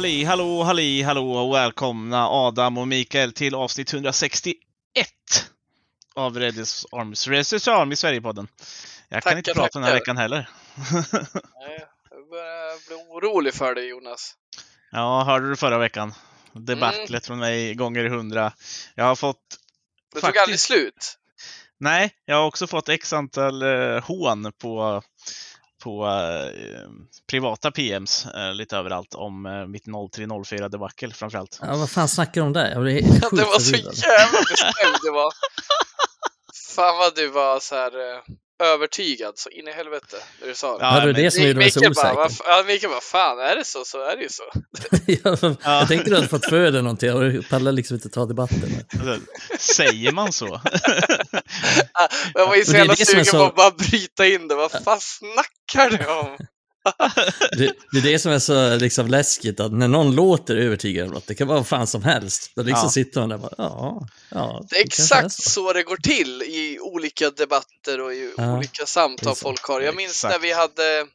Halli hallå, halli hallå och välkomna Adam och Mikael till avsnitt 161 av Redis Arms, Redis Army Sverigepodden. Jag kan Tackar, inte prata den här tackar. veckan heller. Nej, jag börjar bli orolig för dig Jonas. ja, hörde du förra veckan? Debaclet Mm. från mig gånger hundra. Jag har fått Det tog Faktiskt. aldrig slut. Nej, jag har också fått x antal eh, hån på, på eh, privata PMs eh, lite överallt om eh, mitt 0304 debacle framförallt. Ja, vad fan snackar du om det? Jag blev Ja, sjukt det var så jävla bestämd det var. Fan vad du var så här eh, övertygad så in i helvete när du sa det. Ja, Ja, det var det som gjorde mig så bara, osäker. vad, f- ja, Mikael bara, fan är det så så är det ju så. jag, jag tänkte du hade fått för dig någonting du pallar liksom inte ta debatten. Alltså, Säger man så? Jag var ju Och så det är jävla det som är sugen på att bara bryta in det. Vad fan snackar du om? Det, det är det som är så liksom läskigt, att när någon låter övertygad om något, det kan vara vad fan som helst, då liksom Ja. sitter man där och bara, ja, ja. Det är kanske exakt så. så det går till i olika debatter och i Ja, olika samtal det folk har. Jag minns Exakt. när vi hade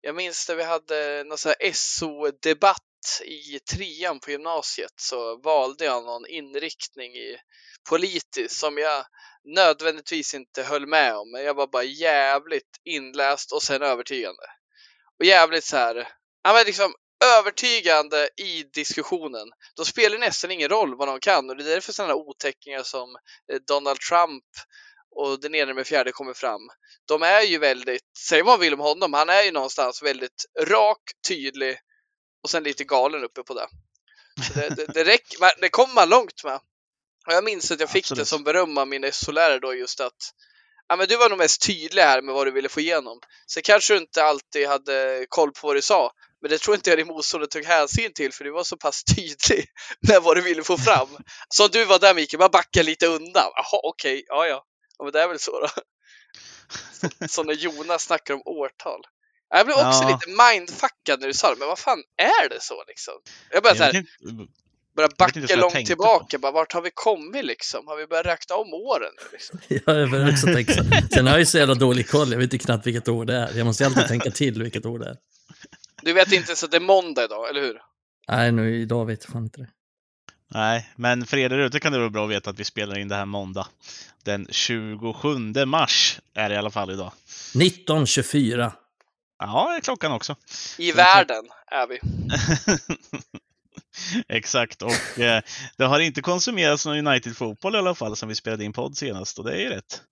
jag minns när vi hade någon sån här SO-debatt i trean på gymnasiet så valde jag någon inriktning i politiskt som jag nödvändigtvis inte höll med om. Men jag var bara jävligt inläst och sen övertygande. Och jävligt så här, ja men liksom övertygande i diskussionen. Då spelar det nästan ingen roll vad de kan och det är därför sådana otäckingar som eh, Donald Trump och den ena med fjärde kommer fram. De är ju väldigt, säg vad man vill om honom, han är ju någonstans väldigt rak, tydlig och sen lite galen uppe på det. Så det, det, det, räcker, det kommer man långt med. Och jag minns att jag fick Absolut. det som beröm av min SO-lärare då just att ja, men du var nog mest tydlig här med vad du ville få igenom. Sen kanske du inte alltid hade koll på vad du sa, men det tror inte jag din motståndare tog hänsyn till för du var så pass tydlig med vad du ville få fram. Så du var där Mikael, bara backa lite undan. Jaha, okej, ja, ja. Ja, men det är väl så då. Så, så när Jonas snackar om årtal. Jag blev också Ja. lite mindfuckad när du sa det, men vad fan är det så liksom? Jag började så här, inte backa långt tillbaka, bara vart har vi kommit liksom? Har vi börjat räkna om åren liksom? Ja, jag börjar också tänka så. Sen har jag ju så jävla dålig koll, jag vet inte knappt vilket år det är. Jag måste alltid tänka till vilket år det är. Du vet inte ens att det är måndag idag, eller hur? Nej, nu idag vet jag fan inte det. Nej, men för er där ute kan det vara bra att veta att vi spelar in det här måndag. Den 27 mars är det i alla fall idag. 1924. Ja, är klockan också. I Så världen är vi. Exakt, och eh, det har inte konsumerats någon United-fotboll i alla fall sen vi spelade in podd senast och det är ju rätt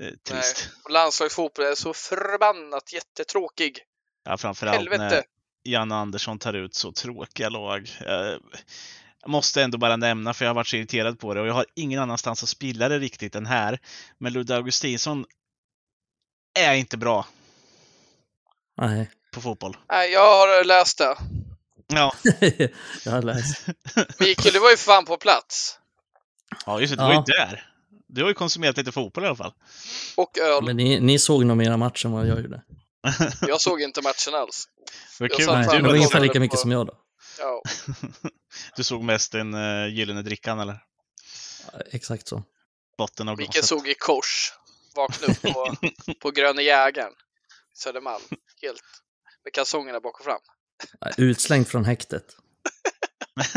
eh, trist. Och landslagsfotboll är så förbannat jättetråkig. Ja, framförallt Helvete! när Janne Andersson tar ut så tråkiga lag. Eh, Jag måste ändå bara nämna, för jag har varit så irriterad på det och jag har ingen annanstans att spilla det riktigt än här. Men Ludde Augustinsson är inte bra Nej, på fotboll. Nej, jag har läst det. Ja, jag har läst. Mikael, du var ju fan på plats. ja just det, du var ju Ja. där. Du har ju konsumerat lite fotboll i alla fall. Och öl. Men ni, ni såg nog mera match än vad jag gjorde. Jag såg inte matchen alls. Vad kul Nej, det var ungefär lika mycket på- som jag då. Ja. du såg mest den uh, gyllene drickan eller? Ja, Exakt så. Botten av Mikael såg i kors. Vaknade upp på, på Gröna Jägaren. Södermalm. Helt. Med kalsongerna bak och fram. Ja, Utslängd från häktet.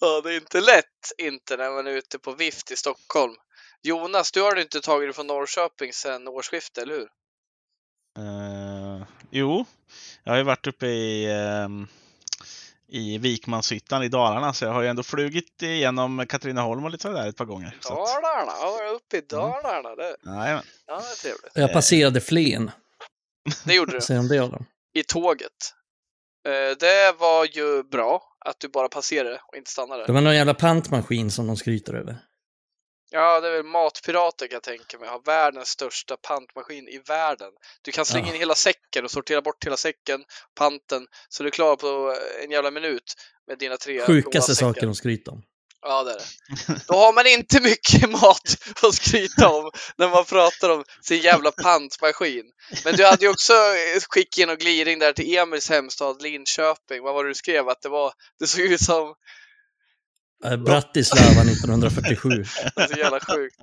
Ja, det är inte lätt inte när man är ute på vift i Stockholm. Jonas, du har inte tagit dig från Norrköping sedan årsskiftet, eller hur? Eh, jo, jag har ju varit uppe i, ehm, i Vikmanshyttan i Dalarna, så jag har ju ändå flugit igenom Katrineholm och lite sådär ett par gånger. Så att, Dalarna, ja, uppe i Dalarna. Det, jajamän. ja, det är trevligt. Jag passerade Flen. Det gjorde du. Säg om det Adam. I tåget. Eh, Det var ju bra att du bara passerade och inte stannade. Det var någon jävla pantmaskin som de skryter över. Ja, det är väl Matpirater kan jag tänka mig. Har världens största pantmaskin i världen. Du kan slänga Ja. in hela säcken och sortera bort hela säcken, panten, så du är klar på en jävla minut med dina tre Sjukaste saker de skryter om. Ja, det är det. Då har man inte mycket mat att skryta om när man pratar om sin jävla pantmaskin. Men du hade ju också skickat in och gliring där till Emils hemstad Linköping. Vad var det du skrev? Att det var, det såg ut som, Eh, Bratislava 1947. det var så jävla sjukt.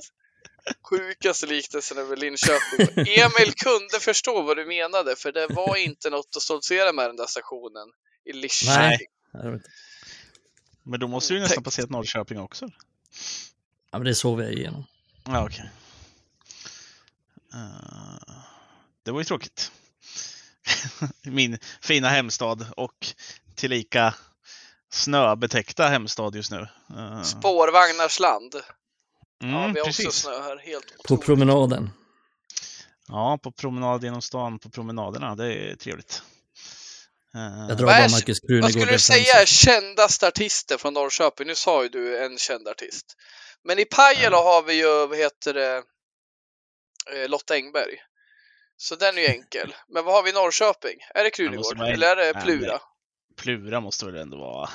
Sjukaste liknelsen över Linköping. Emil kunde förstå vad du menade, för det var inte något att stoltsera med den där stationen i Linköping. Nej. Men då måste du ju nästan Tänkt. passerat Norrköping också. Ja, men det sov jag igenom. Ja, okej. Eh, det var ju tråkigt. Min fina hemstad och tillika snöbetäckta hemstad just nu. Eh, Spårvagnars land. mm, Ja, vi har precis. också snö här. Helt På promenaden. Ja, på promenad genom stan, på promenaderna. Det är trevligt. Eh, Jag drar bara Marcus Krunegård. Vad skulle du säga är kändaste artister från Norrköping? Nu sa ju du en känd artist. Men i Pajala har vi ju, vad heter det, eh, Lotta Engberg. Så den är ju enkel. Men vad har vi i Norrköping? Är det Krunegård? vara Eller är det Plura? nej. Plura måste väl ändå vara...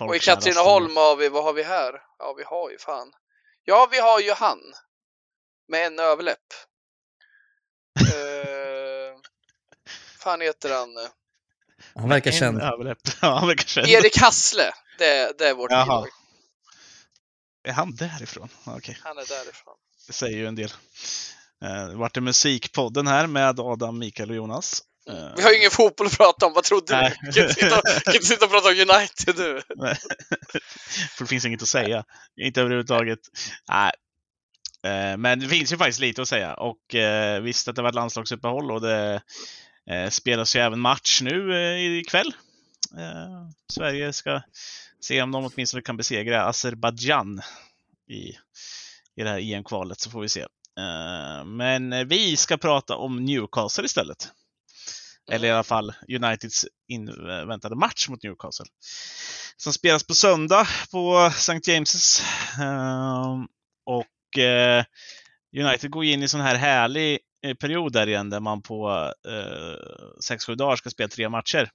Och i. Katrineholm har vi, vad har vi här? Ja, vi har ju fan. Ja, vi har ju han. Med en överläpp. fan heter han? Han verkar En känd. överläpp. Ja, han verkar känd. Erik Hassle. Det, det är vårt Jaha. bidrag. Är han därifrån? Okej, Han är därifrån. det säger ju en del. Eh, Det vart det Musikpodden här med Adam, Mikael och Jonas. Eh, Vi har ju ingen fotboll att prata om, vad trodde Nej. du? Kan inte sitta, kan inte sitta och prata om United nu. För det finns inget att säga. Inte överhuvudtaget. Nej. Eh, Men det finns ju faktiskt lite att säga. Och eh, visst att det var ett landslagsuppehåll och det eh, spelas ju även match nu eh, ikväll. Eh, Sverige ska se om de åtminstone kan besegra Azerbajdzjan i, i det här EM-kvalet så får vi se. Eh, Men vi ska prata om Newcastle istället. Eller i alla fall Uniteds inväntade match mot Newcastle. Som spelas på söndag på St. James's. Eh, och eh, United går in i sån här härlig period där igen där man på eh, 6-7 dagar ska spela tre matcher.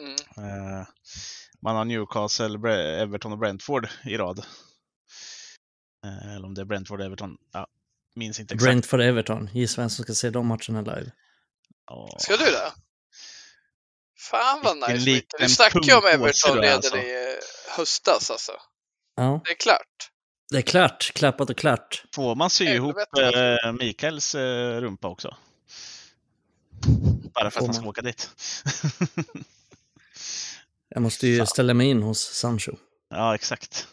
Mm. Eh, man har Newcastle, Bre- Everton och Brentford i rad. Eh, eller om det är Brentford och Everton. Ja, minns inte exakt. Brentford Everton. Gissa vem som ska se de matcherna live. Ja. Ska du det? Fan vad Vilken nice. Vi snackade ju om Everton redan alltså. i eh, höstas alltså. Ja, Det är klart. Det är klart. Klappat och klart. Får man sy ihop eh, Mikaels eh, rumpa också? Bara för att han ska åka dit. Jag måste ju ställa mig in hos Sancho. ja, exakt.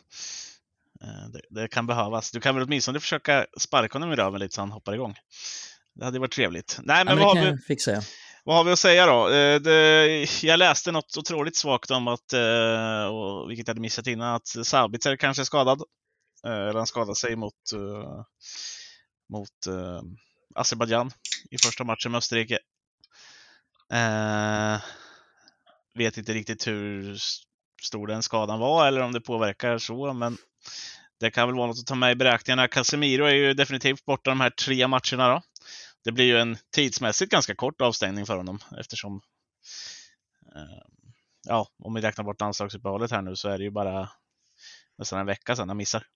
Eh, det, det kan behövas. Du kan väl åtminstone försöka sparka honom i röven lite så han hoppar igång. Det hade varit trevligt. Nej, Ja, men men vad, har kan vi, fixa. ja. vad har vi att säga då? Eh, det, jag läste något otroligt svagt om att, eh, och, vilket jag hade missat innan, att Sabitzer kanske är skadad. Eh, eller han skadade sig mot, eh, mot uh, Azerbajdzjan i första matchen med Österrike. Uh, vet inte riktigt hur stor den skadan var eller om det påverkar så, men det kan väl vara något att ta med i beräkningarna. Casemiro är ju definitivt borta de här tre matcherna då. Det blir ju en tidsmässigt ganska kort avstängning för honom eftersom uh, ja, om vi räknar bort landslagsuppehållet här nu så är det ju bara nästan en vecka sedan han missar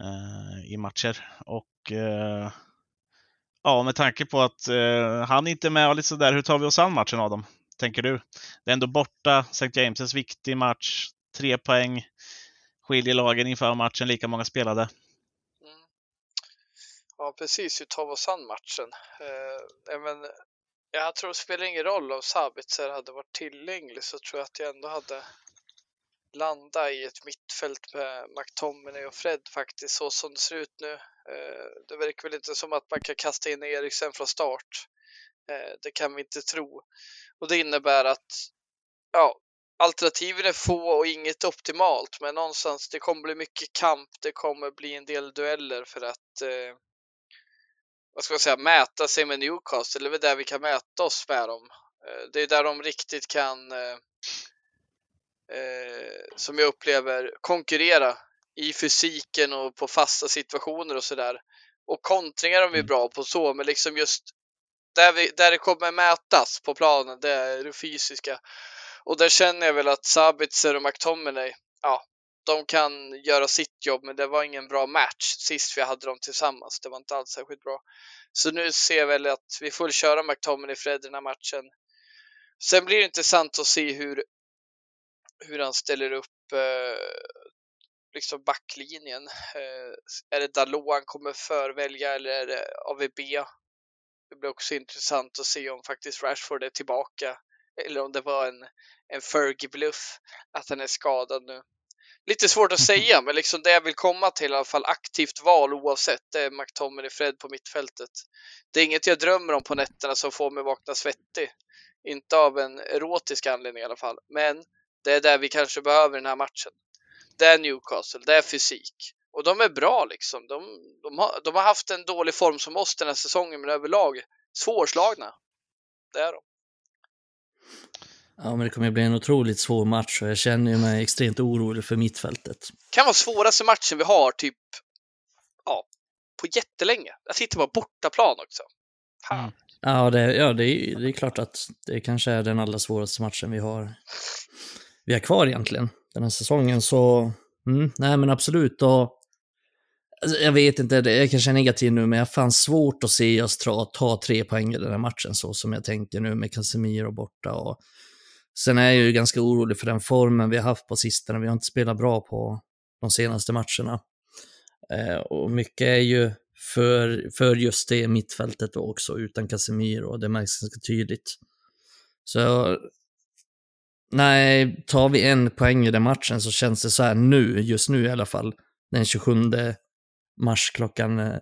eh, i matcher. Och eh, ja, med tanke på att eh, han inte är med och lite sådär, hur tar vi oss an matchen av dem? Tänker du? Det är ändå borta, St. James' viktig match, tre poäng, skiljer lagen inför matchen, lika många spelade. Mm. Ja, precis. Hur tar vi oss an matchen? Eh, men, jag tror det spelar ingen roll om Sabitzer hade varit tillgänglig så tror jag att jag ändå hade landa i ett mittfält med McTominay och Fred faktiskt så som det ser ut nu. Eh, det verkar väl inte som att man kan kasta in Eriksen från start. Eh, det kan vi inte tro. Och det innebär att ja, alternativen är få och inget optimalt, men någonstans det kommer bli mycket kamp. Det kommer bli en del dueller för att eh, vad ska man säga, mäta sig med Newcastle. Det är väl där vi kan mäta oss med dem. Eh, det är där de riktigt kan, eh, som jag upplever, konkurrera i fysiken och på fasta situationer och sådär. Och kontringar är vi Mm. bra på så, men liksom just där, vi, där det kommer mätas på planen, det är det fysiska. Och där känner jag väl att Sabitzer och McTominay, ja, de kan göra sitt jobb, men det var ingen bra match sist vi hade dem tillsammans. Det var inte alls särskilt bra. Så nu ser jag väl att vi får köra McTominay Fred i den här matchen. Sen blir det intressant att se hur, hur han ställer upp eh, liksom backlinjen. Eh, är det Dalot han kommer förvälja eller är det AVB? Det blir också intressant att se om faktiskt Rashford är tillbaka eller om det var en, en Fergie-bluff att han är skadad nu. Lite svårt att säga, men liksom det jag vill komma till i alla fall aktivt val oavsett, det är McTominay Fred på mittfältet. Det är inget jag drömmer om på nätterna som får mig vakna svettig. Inte av en erotisk anledning i alla fall, men det är det vi kanske behöver i den här matchen. Det är Newcastle, det är fysik. Och de är bra liksom. De, de, har, de har haft en dålig form som oss den här säsongen, men överlag svårslagna. Det är de. Ja, men det kommer att bli en otroligt svår match och jag känner mig extremt orolig för mittfältet. kan vara svåraste matchen vi har, typ, ja, på jättelänge. Jag sitter på bortaplan också. Mm. Ja, det, ja det, är, det är klart att det kanske är den allra svåraste matchen vi har, vi har kvar egentligen den här säsongen. Så, mm, nej men absolut. Och, alltså, jag vet inte, det, jag kanske är negativ nu, men jag fann svårt att se oss ta, ta tre poäng i den här matchen så som jag tänker nu med Casemiro borta. Och, sen är jag ju ganska orolig för den formen vi har haft på sistone. Vi har inte spelat bra på de senaste matcherna. Eh, och mycket är ju för, för just det mittfältet då också, utan Casemiro, och det märks ganska tydligt. Så nej, tar vi en poäng i den matchen så känns det så här nu, just nu i alla fall, den 27 mars klockan eh,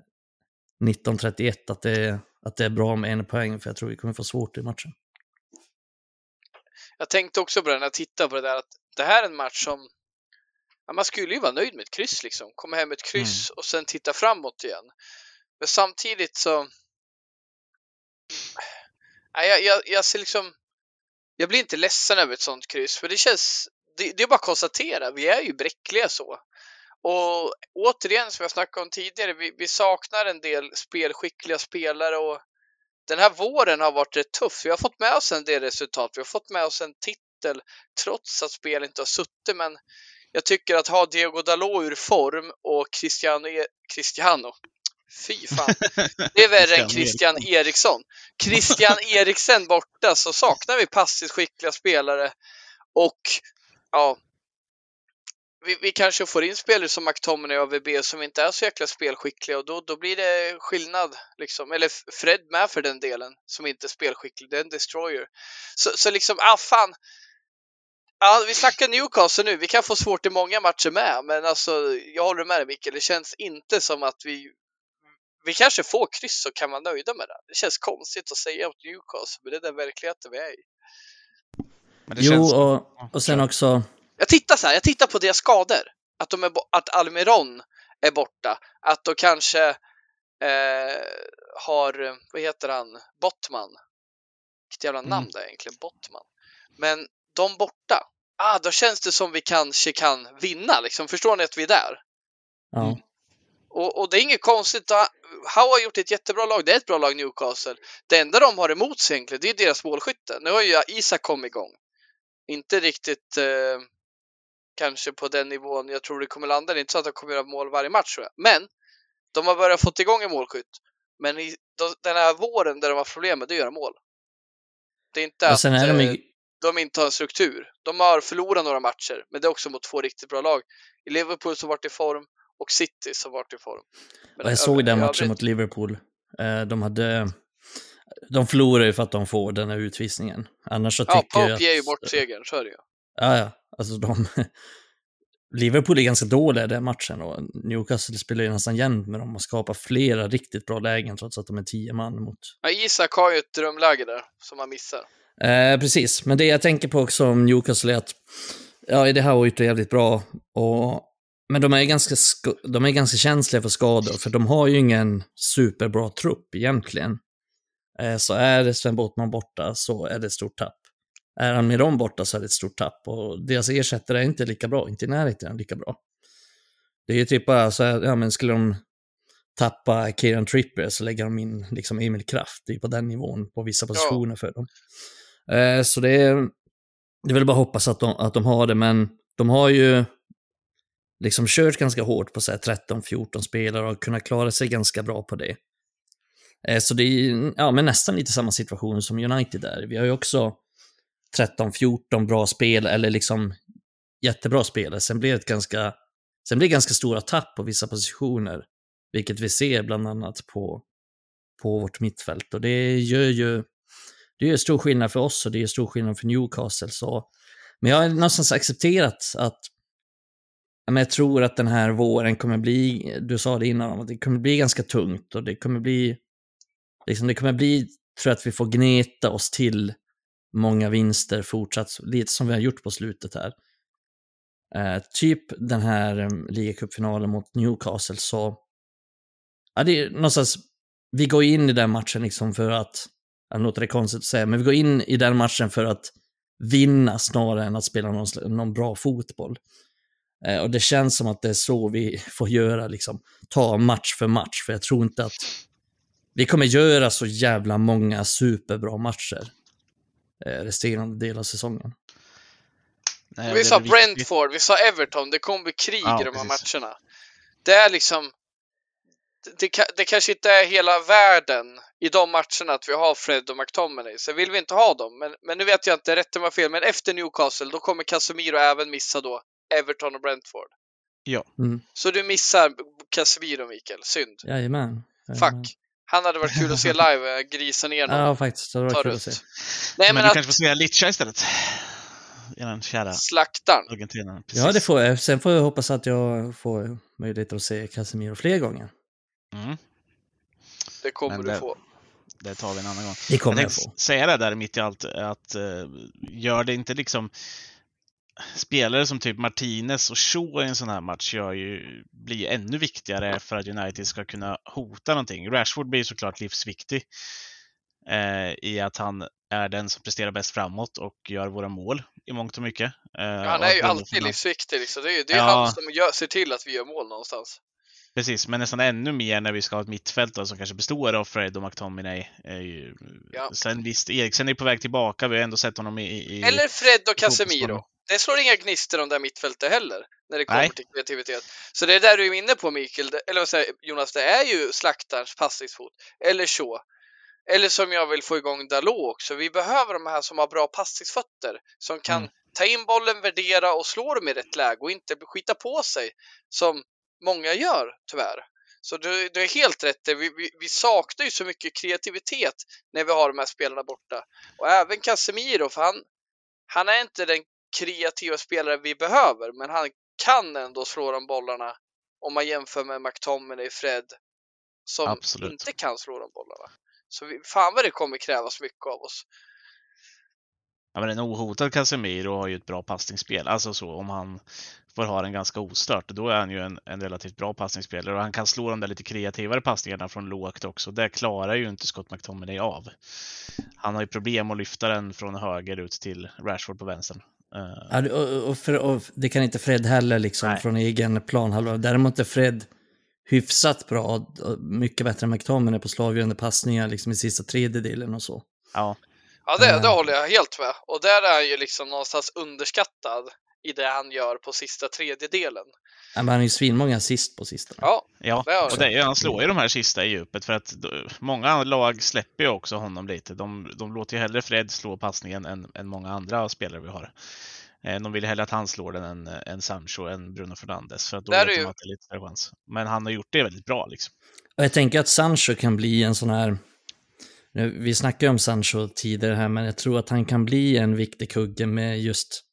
19.31, att det, att det är bra med en poäng, för jag tror vi kommer få svårt i matchen. Jag tänkte också på det när jag tittade på det där, att det här är en match som ja, man skulle ju vara nöjd med ett kryss liksom. Komma hem med ett kryss och sen titta framåt igen. Men samtidigt så... Nej, jag, jag, jag ser liksom... Jag blir inte ledsen över ett sånt kryss, för det känns... Det, det är bara att konstatera, vi är ju bräckliga så. Och återigen, som jag snackade om tidigare, vi, vi saknar en del spelskickliga spelare och den här våren har varit rätt tuff. Vi har fått med oss en del resultat. Vi har fått med oss en titel trots att spel inte har suttit. Men jag tycker att ha Diego Dalot ur form och Cristiano, e- Cristiano Fy fan. Det är värre än Christian Eriksson. Christian Eriksen borta så saknar vi passivt skickliga spelare och ja, vi, vi, kanske får in spelare som McTominay och AVB som inte är så jäkla spelskickliga och då, då blir det skillnad. Liksom. Eller Fred med för den delen, som inte är spelskicklig. Det är en destroyer. Så, så liksom, ah fan. Ja, vi snackar Newcastle nu. Vi kan få svårt i många matcher med, men alltså, jag håller med dig Mikael. Det känns inte som att vi vi kanske får kryss och kan vara nöjda med det. Det känns konstigt att säga åt Newcastle, men det är den verkligheten vi är i. jo, känns... och, och sen också... Jag tittar så här, jag tittar på deras skador. Att, de är, att Almiron är borta. Att de kanske eh, har, vad heter han, Bottman. Vilket jävla namn mm. det är egentligen, Bottman. Men de borta, ah, då känns det som vi kanske kan vinna. Liksom. Förstår ni att vi är där? Ja. Och, och, det är inget konstigt. Howe har gjort ett jättebra lag. Det är ett bra lag, Newcastle. Det enda de har emot sig egentligen, det är deras målskytte. Nu har ju Isak kommit igång. Inte riktigt eh, kanske på den nivån jag tror det kommer landa. Det är inte så att de kommer göra mål varje match, tror jag. Men de har börjat få igång en målskytt. Men i den här våren där de har problem med det är att göra mål. Det är inte att är de... Eh, de inte har en struktur. De har förlorat några matcher, men det är också mot två riktigt bra lag. I Liverpool som varit i form, och City som varit i form. Men jag såg den matchen mot Liverpool. Eh, de hade... De förlorar ju för att de får den här utvisningen. Annars så ja, tycker jag att... ger ju bort segern, så är det ju. Ja, ja. Alltså de... Liverpool är ganska dåliga i den matchen och Newcastle spelar ju nästan jämnt med dem och skapar flera riktigt bra lägen trots att de är tio man mot... Ja, Isak har ju ett drömläge där som man missar. Eh, precis, men det jag tänker på också om Newcastle är att ja, det här har det jävligt bra och men de är, ganska, de är ganska känsliga för skador, för de har ju ingen superbra trupp egentligen. Eh, så är Sven Bottman borta så är det ett stort tapp. Är han med dem borta så är det ett stort tapp och deras ersättare är inte lika bra, inte i närheten lika bra. Det är ju typ bara så här, ja men skulle de tappa Kieran Tripper så lägger de in liksom Emil Kraft, det är på den nivån på vissa positioner ja. för dem. Eh, så det är, det är väl bara hoppas att de, att de har det, men de har ju liksom kört ganska hårt på 13-14 spelare och kunnat klara sig ganska bra på det. Eh, så det är ja, men nästan lite samma situation som United är. Vi har ju också 13-14 bra spel, eller liksom jättebra spelare. Sen blir det ganska Sen blir det ganska stora tapp på vissa positioner, vilket vi ser bland annat på, på vårt mittfält. Och det gör ju det gör stor skillnad för oss och det gör stor skillnad för Newcastle. Så. Men jag har någonstans accepterat att men jag tror att den här våren kommer bli, du sa det innan, att det kommer bli ganska tungt och det kommer bli, liksom det kommer bli, tror jag att vi får gneta oss till många vinster fortsatt, lite som vi har gjort på slutet här. Eh, typ den här um, ligacupfinalen mot Newcastle så, ja det är någonstans, vi går in i den matchen liksom för att, det låter det konstigt att säga, men vi går in i den matchen för att vinna snarare än att spela någon, någon bra fotboll. Eh, och det känns som att det är så vi får göra, liksom, ta match för match, för jag tror inte att vi kommer göra så jävla många superbra matcher eh, resterande del av säsongen. Nej, vi sa Brentford, vi sa Everton, det kommer bli krig ja, i de här precis. matcherna. Det är liksom, det, det, kanske inte är hela världen i de matcherna att vi har Fred och McTominay. Sen vill vi inte ha dem, men, men nu vet jag inte, rätt mig fel, men efter Newcastle, då kommer Casemiro även missa då Everton och Brentford. Ja. Mm. Så du missar Casemiro, Mikael. Synd. Jajamän. Fuck. Han hade varit kul att se live, eh, grisa ner någon. Ja, faktiskt. Det hade varit kul att se. Nej, men, men du att... kanske får se Litcha istället? Eran kära Slaktaren. Argentinaren. Ja, det får jag. Sen får jag hoppas att jag får möjlighet att se Casemiro fler gånger. Mm. Det kommer men du få. Det tar vi en annan gång. Det kommer jag, jag få. säga det där mitt i allt, att uh, gör det inte liksom spelare som typ Martinez och Shaw i en sån här match gör ju, blir ännu viktigare för att United ska kunna hota någonting. Rashford blir såklart livsviktig eh, i att han är den som presterar bäst framåt och gör våra mål i mångt och mycket. Eh, han är ju alltid livsviktig. Liksom. Det är, det är ja. han som gör, ser till att vi gör mål någonstans. Precis, men nästan ännu mer när vi ska ha ett mittfält då, som kanske består av Fred och McTominay. Ju... Ja. Sen visst, Eriksen är på väg tillbaka, vi har ändå sett honom i... i Eller Fred och Casemiro det slår inga gnistor om det här mittfältet heller, när det kommer Nej. till kreativitet. Så det är där du är inne på Mikael, eller vad säger Jonas, det är ju slaktarens passningsfot, eller så. Eller som jag vill få igång Dalot också. Vi behöver de här som har bra passningsfötter, som kan mm. ta in bollen, värdera och slå dem i rätt läge och inte skita på sig som många gör, tyvärr. Så du, du är helt rätt vi, vi, vi, saknar ju så mycket kreativitet när vi har de här spelarna borta. Och även Casemiro, för han, han är inte den kreativa spelare vi behöver, men han kan ändå slå de bollarna om man jämför med McTominay, Fred, som Absolut. inte kan slå de bollarna. Så vi, fan vad det kommer krävas mycket av oss. Ja, men en ohotad Casemiro har ju ett bra passningsspel. Alltså så om han får ha den ganska ostört, då är han ju en, en relativt bra passningsspelare och han kan slå de där lite kreativare passningarna från lågt också. Det klarar ju inte Scott McTominay av. Han har ju problem att lyfta den från höger ut till Rashford på vänster. Ja, och, och, för, och, det kan inte Fred heller liksom Nej. från egen planhalva. Däremot är Fred hyfsat bra, mycket bättre än McTominay på slavgörande passningar liksom i sista tredjedelen och så. Ja. Ja, det, det håller jag helt med. Och där är han ju liksom någonstans underskattad i det han gör på sista tredjedelen. Men han är ju svinmånga assist på sista. Ja, ja det och det, han slår ju de här sista i djupet för att många lag släpper ju också honom lite. De, de låter ju hellre Fred slå passningen än, än många andra spelare vi har. Eh, de vill hellre att han slår den än, än Sancho, än Bruno Fernandes. För att då vet de att det är lite större chans. Men han har gjort det väldigt bra liksom. Och jag tänker att Sancho kan bli en sån här... Vi snackade ju om Sancho tidigare här, men jag tror att han kan bli en viktig kugge med just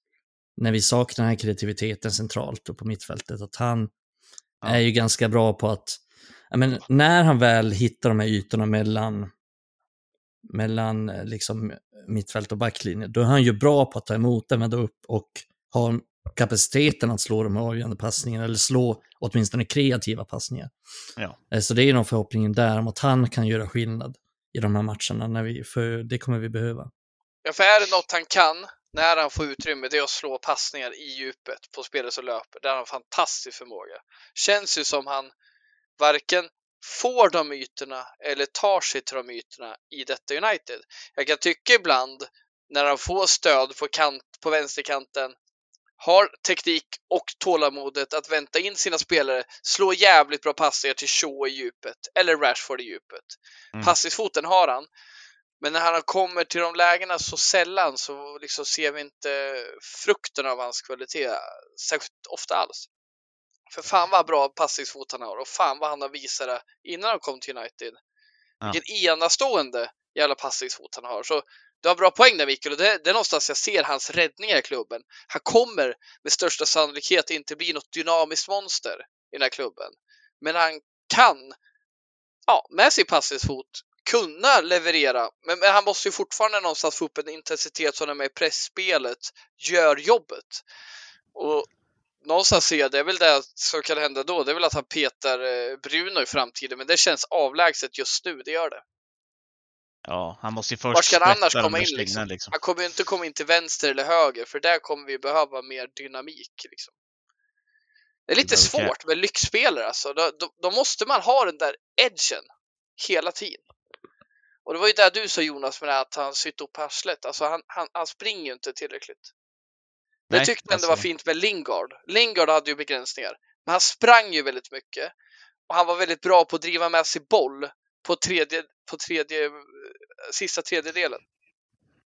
när vi saknar den här kreativiteten centralt och på mittfältet. Att han ja. är ju ganska bra på att, men, när han väl hittar de här ytorna mellan, mellan eh, liksom, mittfält och backlinje, då är han ju bra på att ta emot den, vända upp och ha kapaciteten att slå de här avgörande passningarna, eller slå åtminstone kreativa passningar. Ja. Eh, så det är nog förhoppningen där om att han kan göra skillnad i de här matcherna, när vi, för det kommer vi behöva. Ja, för är det något han kan, när han får utrymme, det är att slå passningar i djupet på spelare som löper. Där har han fantastisk förmåga. Känns ju som han varken får de ytorna eller tar sig till de ytorna i detta United. Jag kan tycka ibland när han får stöd på, kant, på vänsterkanten har teknik och tålamodet att vänta in sina spelare, slå jävligt bra passningar till Shaw i djupet eller Rashford i djupet. Mm. Passningsfoten har han, men när han kommer till de lägena så sällan så liksom ser vi inte frukten av hans kvalitet särskilt ofta alls. För fan vad bra passningsfot han har och fan vad han har visat det innan han kom till United. Ja. Vilken enastående jävla passningsfot han har. Så du har bra poäng där Mikael och det, det är någonstans jag ser hans räddningar i klubben. Han kommer med största sannolikhet inte bli något dynamiskt monster i den här klubben. Men han kan, ja, med sin passningsfot kunna leverera. Men, men han måste ju fortfarande någonstans få upp en intensitet som är med i pressspelet gör jobbet. Och någonstans ser jag det är väl det som kan hända då. Det är väl att han petar eh, Bruno i framtiden, men det känns avlägset just nu. Det gör det. Ja, han måste ju Var först ska han annars komma in liksom? liksom. Han kommer ju inte komma in till vänster eller höger, för där kommer vi behöva mer dynamik. Liksom. Det är lite Det svårt med lyxspelare alltså. Då, då, då måste man ha den där edgen hela tiden. Och det var ju det du sa Jonas med det att han sytt upp arslet. Alltså han, han, han springer ju inte tillräckligt. Jag Nej, tyckte ändå alltså- det var fint med Lingard. Lingard hade ju begränsningar, men han sprang ju väldigt mycket. Och han var väldigt bra på att driva med sig boll på tredje, på tredje, eh, sista tredjedelen.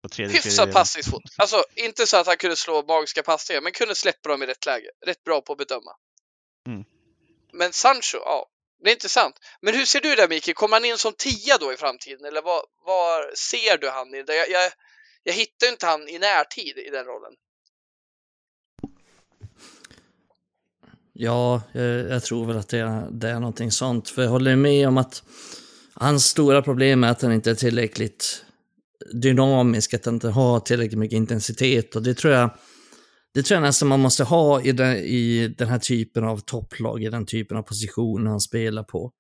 På tredje, Hyfsad passningsfot. Alltså inte så att han kunde slå magiska passningar, men kunde släppa dem i rätt läge. Rätt bra på att bedöma. Mm. Men Sancho, ja, det är intressant. Men hur ser du det Mikael? Kommer han in som tia då i framtiden? Eller vad, vad ser du han i? Jag, jag, jag hittar ju inte han i närtid i den rollen. Ja, jag, jag tror väl att det, det är någonting sånt. För jag håller med om att hans stora problem är att han inte är tillräckligt dynamisk, att han inte har tillräckligt mycket intensitet. Och det tror jag, det tror jag nästan man måste ha i den, i den här typen av topplag, i den typen av positioner han spelar på.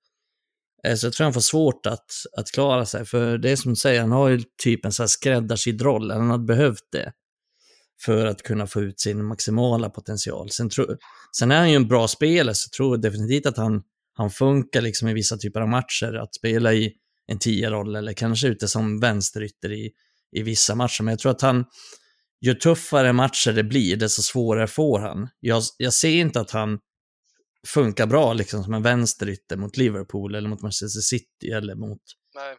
Eh, så jag tror han får svårt att, att klara sig, för det är som du säger, han har ju typ en så här skräddarsydd roll, han hade behövt det för att kunna få ut sin maximala potential. Sen, tro, sen är han ju en bra spelare, så jag tror definitivt att han, han funkar liksom i vissa typer av matcher, att spela i en tia-roll eller kanske ute som vänsterytter i, i vissa matcher. Men jag tror att han, ju tuffare matcher det blir, desto svårare får han. Jag, jag ser inte att han funkar bra liksom som en vänsterytter mot Liverpool eller mot Manchester City eller mot Nej.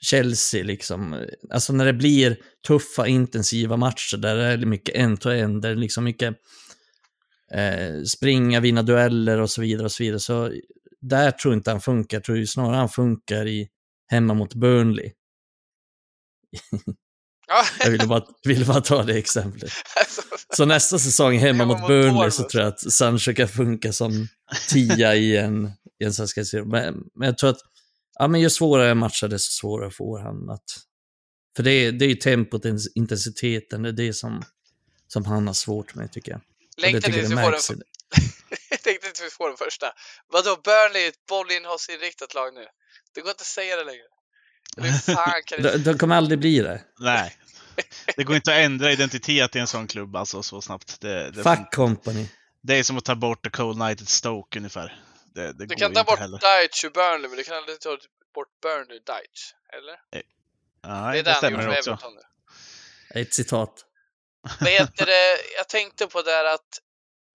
Chelsea liksom. Alltså när det blir tuffa, intensiva matcher där det är mycket en-to-en, där det är liksom mycket eh, springa, vinna dueller och så vidare och så vidare. Så där tror jag inte han funkar. Jag tror snarare han funkar i hemma mot Burnley. Ja, Jag ville bara, ville bara ta det exemplet. alltså, Så nästa säsong hemma, Hemma mot mot Burnley så tror jag att Sancho kan funka som tia i en, i en svenska serie. Men, men jag tror att ja, men ju svårare matcher, desto svårare får han att... För det är, det är ju tempot, intensiteten, det är det som, som han har svårt med tycker jag. Längtar tycker tills vi får den Tänkte inte vi får den första. Vadå, Burnley är ett bollinnehavsinriktat lag nu? Det går inte att säga det längre. Hur fan kan det... De, de kommer aldrig bli det. Nej. Det går inte att ändra identitet i en sån klubb alltså så snabbt. Det, det, Fuck company. det är som att ta bort The Cold United Stoke ungefär. Det, det Du går kan ta bort heller. Deitch ur Burnley, men du kan aldrig ta bort Burnley Deitch. Eller? Nej, det är det det stämmer med också. Everton nu. Ett citat. Vad heter det? Jag tänkte på det här att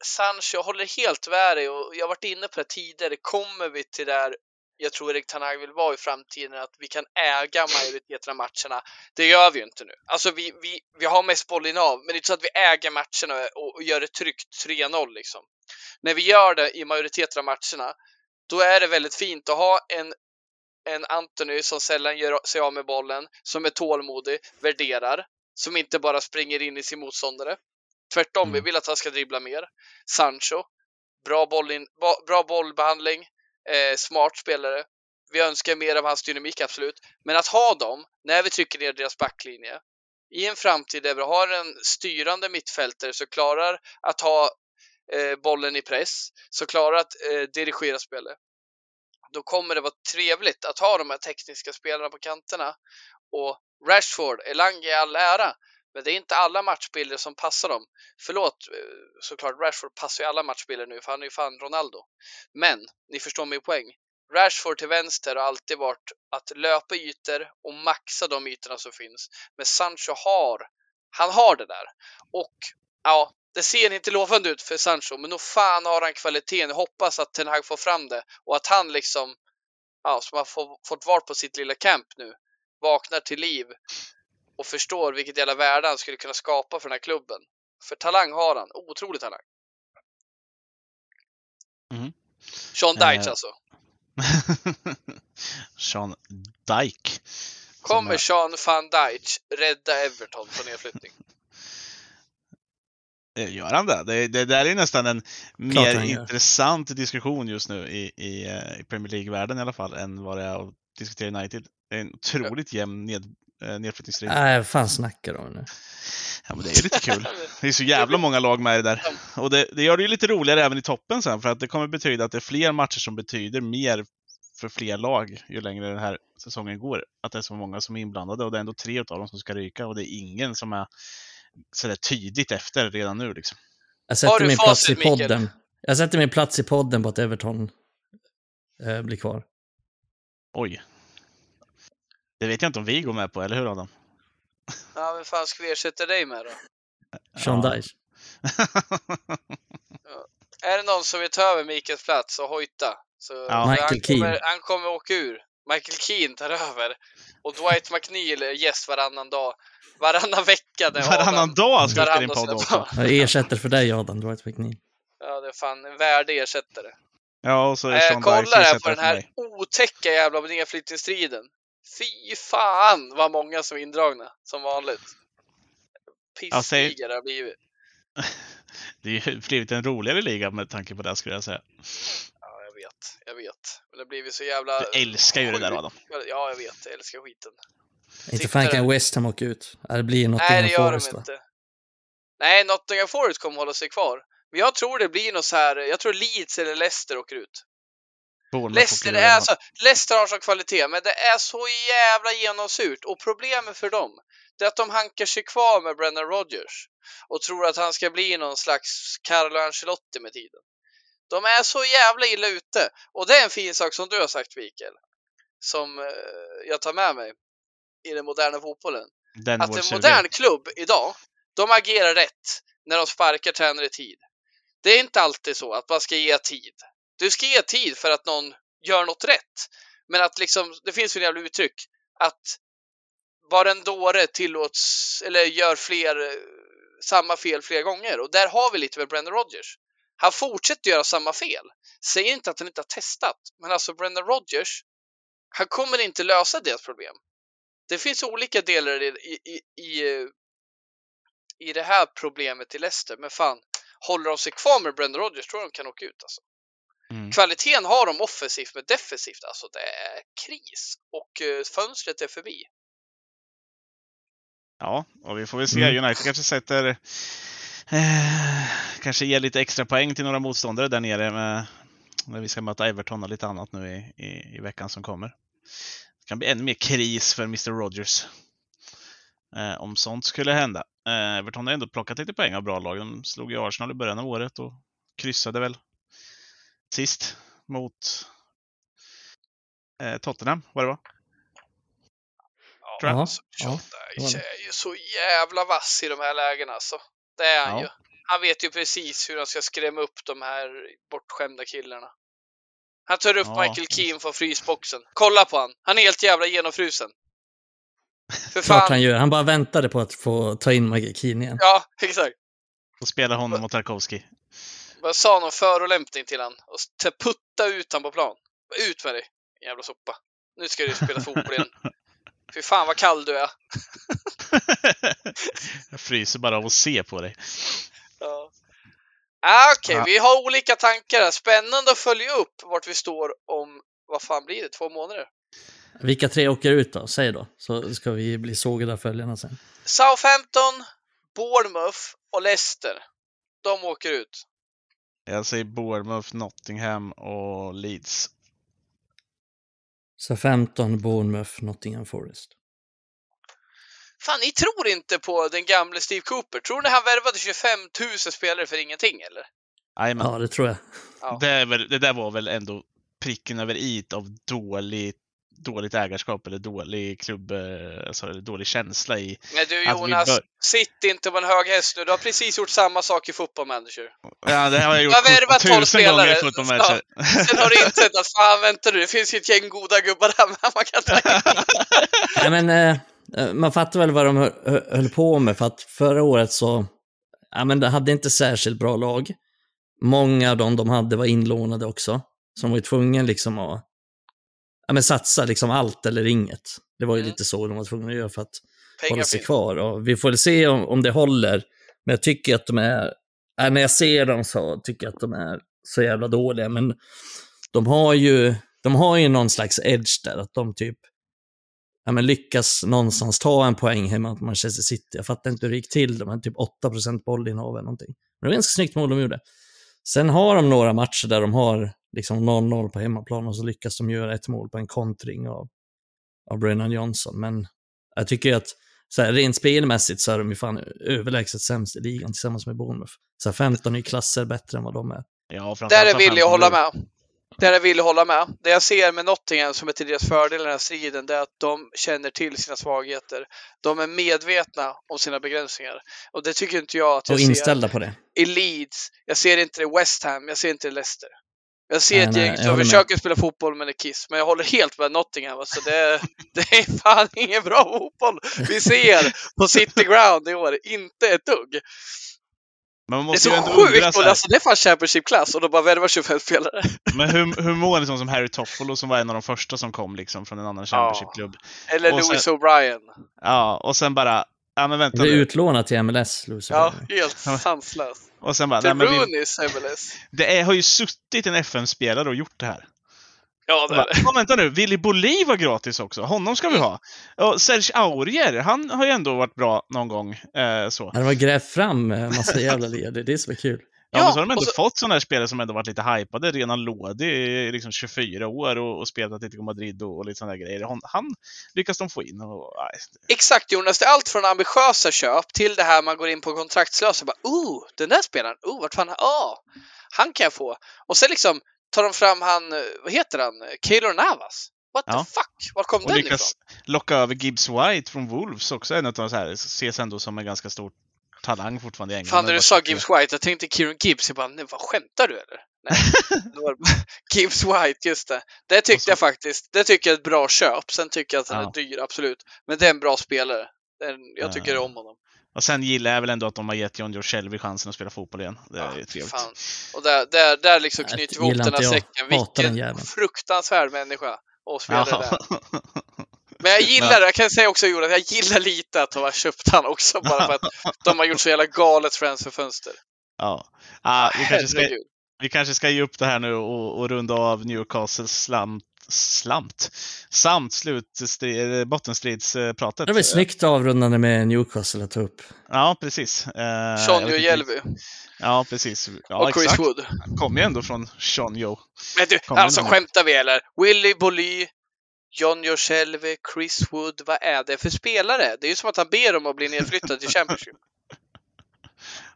Sancho, jag håller helt med dig och jag har varit inne på det tidigare. Kommer vi till där jag tror Erik Ten Hag vill vara i framtiden, att vi kan äga majoriteten av matcherna. Det gör vi ju inte nu. Alltså vi, vi, vi har mest bollen av, men det är inte så att vi äger matcherna och, och gör det tryggt 3-0 liksom. När vi gör det i majoriteten av matcherna, då är det väldigt fint att ha en en Anthony som sällan gör sig av med bollen, som är tålmodig, värderar, som inte bara springer in i sin motståndare. Tvärtom, Mm. vi vill att han ska dribbla mer. Sancho, bra, boll in, bra bollbehandling, eh, smart spelare. Vi önskar mer av hans dynamik, absolut. Men att ha dem, när vi trycker ner deras backlinje, i en framtid där vi har en styrande mittfältare som klarar att ha eh, bollen i press, som klarar att eh, dirigera spelet, då kommer det vara trevligt att ha de här tekniska spelarna på kanterna. Och Rashford, Elanga i all ära, men det är inte alla matchbilder som passar dem. Förlåt, eh, såklart Rashford passar ju alla matchbilder nu, för han är ju fan Ronaldo. Men, ni förstår min poäng. Rashford till vänster har alltid varit att löpa ytor och maxa de ytorna som finns. Men Sancho har, han har det där. Och ja, det ser inte lovande ut för Sancho, men nog fan har han kvaliteten. Jag hoppas att Ten Hag får fram det och att han liksom, ja, som har fått vart på sitt lilla camp nu, vaknar till liv och förstår vilket jävla värde han skulle kunna skapa för den här klubben. För talang har han, otrolig talang. Mhm. Sean Dyche Eh, alltså. Sean Dyke. Kommer Sean van Dijk rädda Everton från nedflyttning? Eh, Gör han det? Det, det där är nästan en Klart mer intressant diskussion just nu i, i, eh, i Premier League-världen i alla fall än vad det är att diskutera United. Det är en otroligt jämn ned, eh. Nej, vad fan snackar du om nu? Ja, men det är lite kul. Det är så jävla många lag med i det där. Och det, det gör det ju lite roligare även i toppen sen för att det kommer betyda att det är fler matcher som betyder mer för fler lag ju längre den här säsongen går. Att det är så många som är inblandade och det är ändå tre av dem som ska ryka och det är ingen som är sådär tydligt efter redan nu liksom. Jag Har sätter du min plats i facit, Mikael? podden. Jag sätter min plats i podden på att Everton eh, blir kvar. Oj. Det vet jag inte om vi går med på, eller hur Adam? Ja, vem fan ska vi ersätta dig med då? Sean Ja. Dyche. Är det någon som vill ta över Mikaels plats och hojta? Så Ja. Michael han, kommer, han kommer åka ur. Michael Keane tar över. Och Dwight McNeil är gäst varannan dag. Varannan vecka. Där Varannan Adam dag ska vi spela in podd också. Jag ersätter för dig Adam, Dwight McNeil. Ja, det är fan en värdig ersättare. Ja, och så är Eh, Sean kolla Dyche här på den här otäcka jävla nedflyttningsstriden. Fy fan vad många som är indragna, som vanligt. Pissliga det har blivit. Det är ju blivit en roligare liga med tanke på det skulle jag säga. Ja, jag vet. Jag vet. Men det har blivit så jävla... Du älskar ju det där Adam. Ja, jag vet. Jag älskar skiten. Inte fan kan West Ham åka ut. Det blir något Nej, det gör Forest, de va? inte. Nej, Nottingham Forest kommer hålla sig kvar. Men jag tror det blir något så här. Jag tror Leeds eller Leicester åker ut. Leicester, är så, Leicester har sån kvalitet, men det är så jävla genomsurt. Och problemet för dem, det är att de hankar sig kvar med Brendan Rodgers och tror att han ska bli någon slags Carlo Ancelotti med tiden. De är så jävla illa ute. Och det är en fin sak som du har sagt, Mikael, som eh, jag tar med mig i den moderna fotbollen. Den Att en modern klubb idag, de agerar rätt när de sparkar tränare i tid. Det är inte alltid så att man ska ge tid. Du ska ge tid för att någon gör något rätt. Men att liksom, det finns ju en jävla uttryck, att var en dåre tillåts, eller gör fler, samma fel fler gånger. Och där har vi lite med Brendan Rodgers. Han fortsätter göra samma fel. Säger inte att han inte har testat, men alltså Brendan Rodgers, han kommer inte lösa deras problem. Det finns olika delar i, i, i, i det här problemet i Leicester, men fan, håller de sig kvar med Brendan Rodgers tror jag de kan åka ut alltså. Mm. Kvaliteten har de offensivt, men defensivt, alltså det är kris. Och eh, fönstret är förbi. Ja, och vi får väl se. Mm. United kanske sätter... Eh, kanske ger lite extra poäng till några motståndare där nere med, när vi ska möta Everton och lite annat nu i, i, i veckan som kommer. Det kan bli ännu mer kris för Mr Rogers. Eh, om sånt skulle hända. Eh, Everton har ändå plockat lite poäng av bra lag. De slog ju Arsenal i början av året och kryssade väl sist mot eh, Tottenham, vad det var. Ja, Alltså, ja, är ju så jävla vass i de här lägena alltså. Det är han Ja. ju. Han vet ju precis hur han ska skrämma upp de här bortskämda killarna. Han tar upp Ja, Michael Keane från frysboxen. Kolla på han. Han är helt jävla genomfrusen. För Klart fan. han gör. Han bara väntade på att få ta in Michael Keane igen. Ja, exakt. Och spela honom mot Tarkovsky. Jag sa någon förolämpning till han och putta ut han på plan. Ut med dig, jävla sopa. Nu ska du spela fotboll igen. Fy fan vad kall du är. Jag fryser bara av att se på dig. Ja. Ah, Okej, Ja. vi har olika tankar här. Spännande att följa upp vart vi står om, vad fan blir det, två månader? Vilka tre åker ut då? Säg då, så ska vi bli sågade av följarna sen. Southampton, Bournemouth och Leicester. De åker ut. Jag säger Bournemouth, Nottingham och Leeds. Så 15, Bournemouth, Nottingham Forest. Fan, ni tror inte på den gamle Steve Cooper? Tror ni han värvade 25 000 spelare för ingenting, eller? Jajamän. Ja, det tror jag. Ja. Det, är väl, det där var väl ändå pricken över i av dåligt, dåligt ägarskap eller dålig klubb, eh, alltså, eller dålig känsla i Men du Jonas, bör- sitt inte på en hög häst nu. Du har precis gjort samma sak i Football Manager. Ja, det har jag gjort Jag har värvat 17 000 12 gånger spelare. i fotbollsmatcher. Sen har du insett att fan vänta nu, det finns ju ett gäng goda gubbar här man kan ta. Nej, men eh, eh, man fattar väl vad de hö- hö- höll på med, för att förra året så, ja men det hade inte särskilt bra lag. många av dem de hade var inlånade också. Så de var ju tvungna liksom att ja, men satsa liksom allt eller inget. Det var ju Mm. lite så de var tvungna att göra för att Pengar hålla sig finns. kvar. Och vi får väl se om, om det håller. Men jag tycker att de är, äh, när jag ser dem så tycker jag att de är så jävla dåliga. Men de har ju, de har ju någon slags edge där, att de typ ja, men lyckas någonstans ta en poäng hemma mot Manchester City. Jag fattar inte hur det gick till, de hade typ 8% bollinnehav eller någonting. Men det var ganska snyggt mål de gjorde. Sen har de några matcher där de har liksom 0-0 på hemmaplan och så lyckas de göra ett mål på en kontring av, av Brennan Johnson. Men jag tycker att så här, rent spelmässigt så är de ju fan överlägset sämst i ligan tillsammans med Bournemouth. Så här, 15 är klasser bättre än vad de är. Ja, Där vill jag 15 hålla med. Där är vill jag hålla med. Det jag ser med Nottingham som är till deras fördel i den här striden, det är att de känner till sina svagheter. De är medvetna om sina begränsningar. Och det tycker inte jag att jag Och ser inställda på det. i Leeds. Jag ser inte det i West Ham, jag ser inte det i Leicester. Jag ser Nej, ett gäng jag som försöker spela fotboll men är kiss. Men jag håller helt med Nottingham. Alltså det, det är fan ingen bra fotboll vi ser på City Ground i år. Inte ett dugg. Men man Det är måste så ju ändå undra sjukt! här, alltså, det är fan Championship-klass och de bara värvar 25 spelare. Men hur, hur mår en sån som Harry Toffolo som var en av de första som kom liksom från en annan Championship-klubb? Eller Och Louis O'Brien. Ja, och sen bara, ja men vänta Det är nu. utlånat till MLS, Louis Ja, helt sanslöst. Och sen bara, Till nej men vi, MLS. det är, har ju suttit en FM-spelare och gjort det här. Ja, det bara, är det. ja, vänta nu, Willy Bolli var gratis också. Honom ska vi ha. Och Serge Aurier, han har ju ändå varit bra någon gång. Eh, så. Ja, De har grävt fram en massa jävla led, det är det som är kul. Ja, Ja, men så har de ändå så- fått sådana här spelare som ändå varit lite hypade. Renan Lodi är liksom 24 år och, och spelat Atletico Madrid och, och lite sådana där grejer. Han, han lyckas de få in. Och, Exakt Jonas, det är allt från ambitiösa köp till det här man går in på kontraktslösa och bara oh, den där spelaren, oh, vart fan, ah, han kan jag få. Och sen liksom tar de fram han, eh, vad heter han, Keylor Navas. What Ja. the fuck? Var kom och den lyckas ifrån? locka över Gibbs White från Wolves också. En av de så här, ses ändå som en ganska stor talang fortfarande i England. Fan när du sa Gibbs White, jag tänkte Kieran Gibbs, jag bara, nej vad skämtar du eller? Nej, Gibbs White, just det. Det tyckte så- jag faktiskt, det tycker jag är ett bra köp. Sen tycker jag att han Ja. är dyr, absolut. Men det är en bra spelare. Den, jag tycker Ja. om honom. Och sen gillar jag väl ändå att de har gett John Joe chansen att spela fotboll igen. Det är Ja, ju trevligt. fan. Och där, där, där liksom knyter vi ihop den här säcken. Vilken fruktansvärd människa och spelare Ja. där. Men jag gillar, jag kan säga också Jonas, jag gillar lite att de har köpt han också bara för att de har gjort så jävla galet transferfönster. ja. Ah, vi, kanske ska, vi kanske ska ge upp det här nu och, och runda av Newcastles slamt, slamt samt slutstri- bottenstridspratet. Det var snyggt avrundande med Newcastle att ta upp. Ja, precis. Eh, Jelby riktigt- Ja, precis. Ja, och Chris exakt. Wood. Han kommer ju ändå från Sean Joe. Men du, Kom alltså skämtar vi eller? Willy Boly, John Jorshelby, Chris Wood, vad är det för spelare? Det är ju som att han ber om att bli nedflyttad till Championship.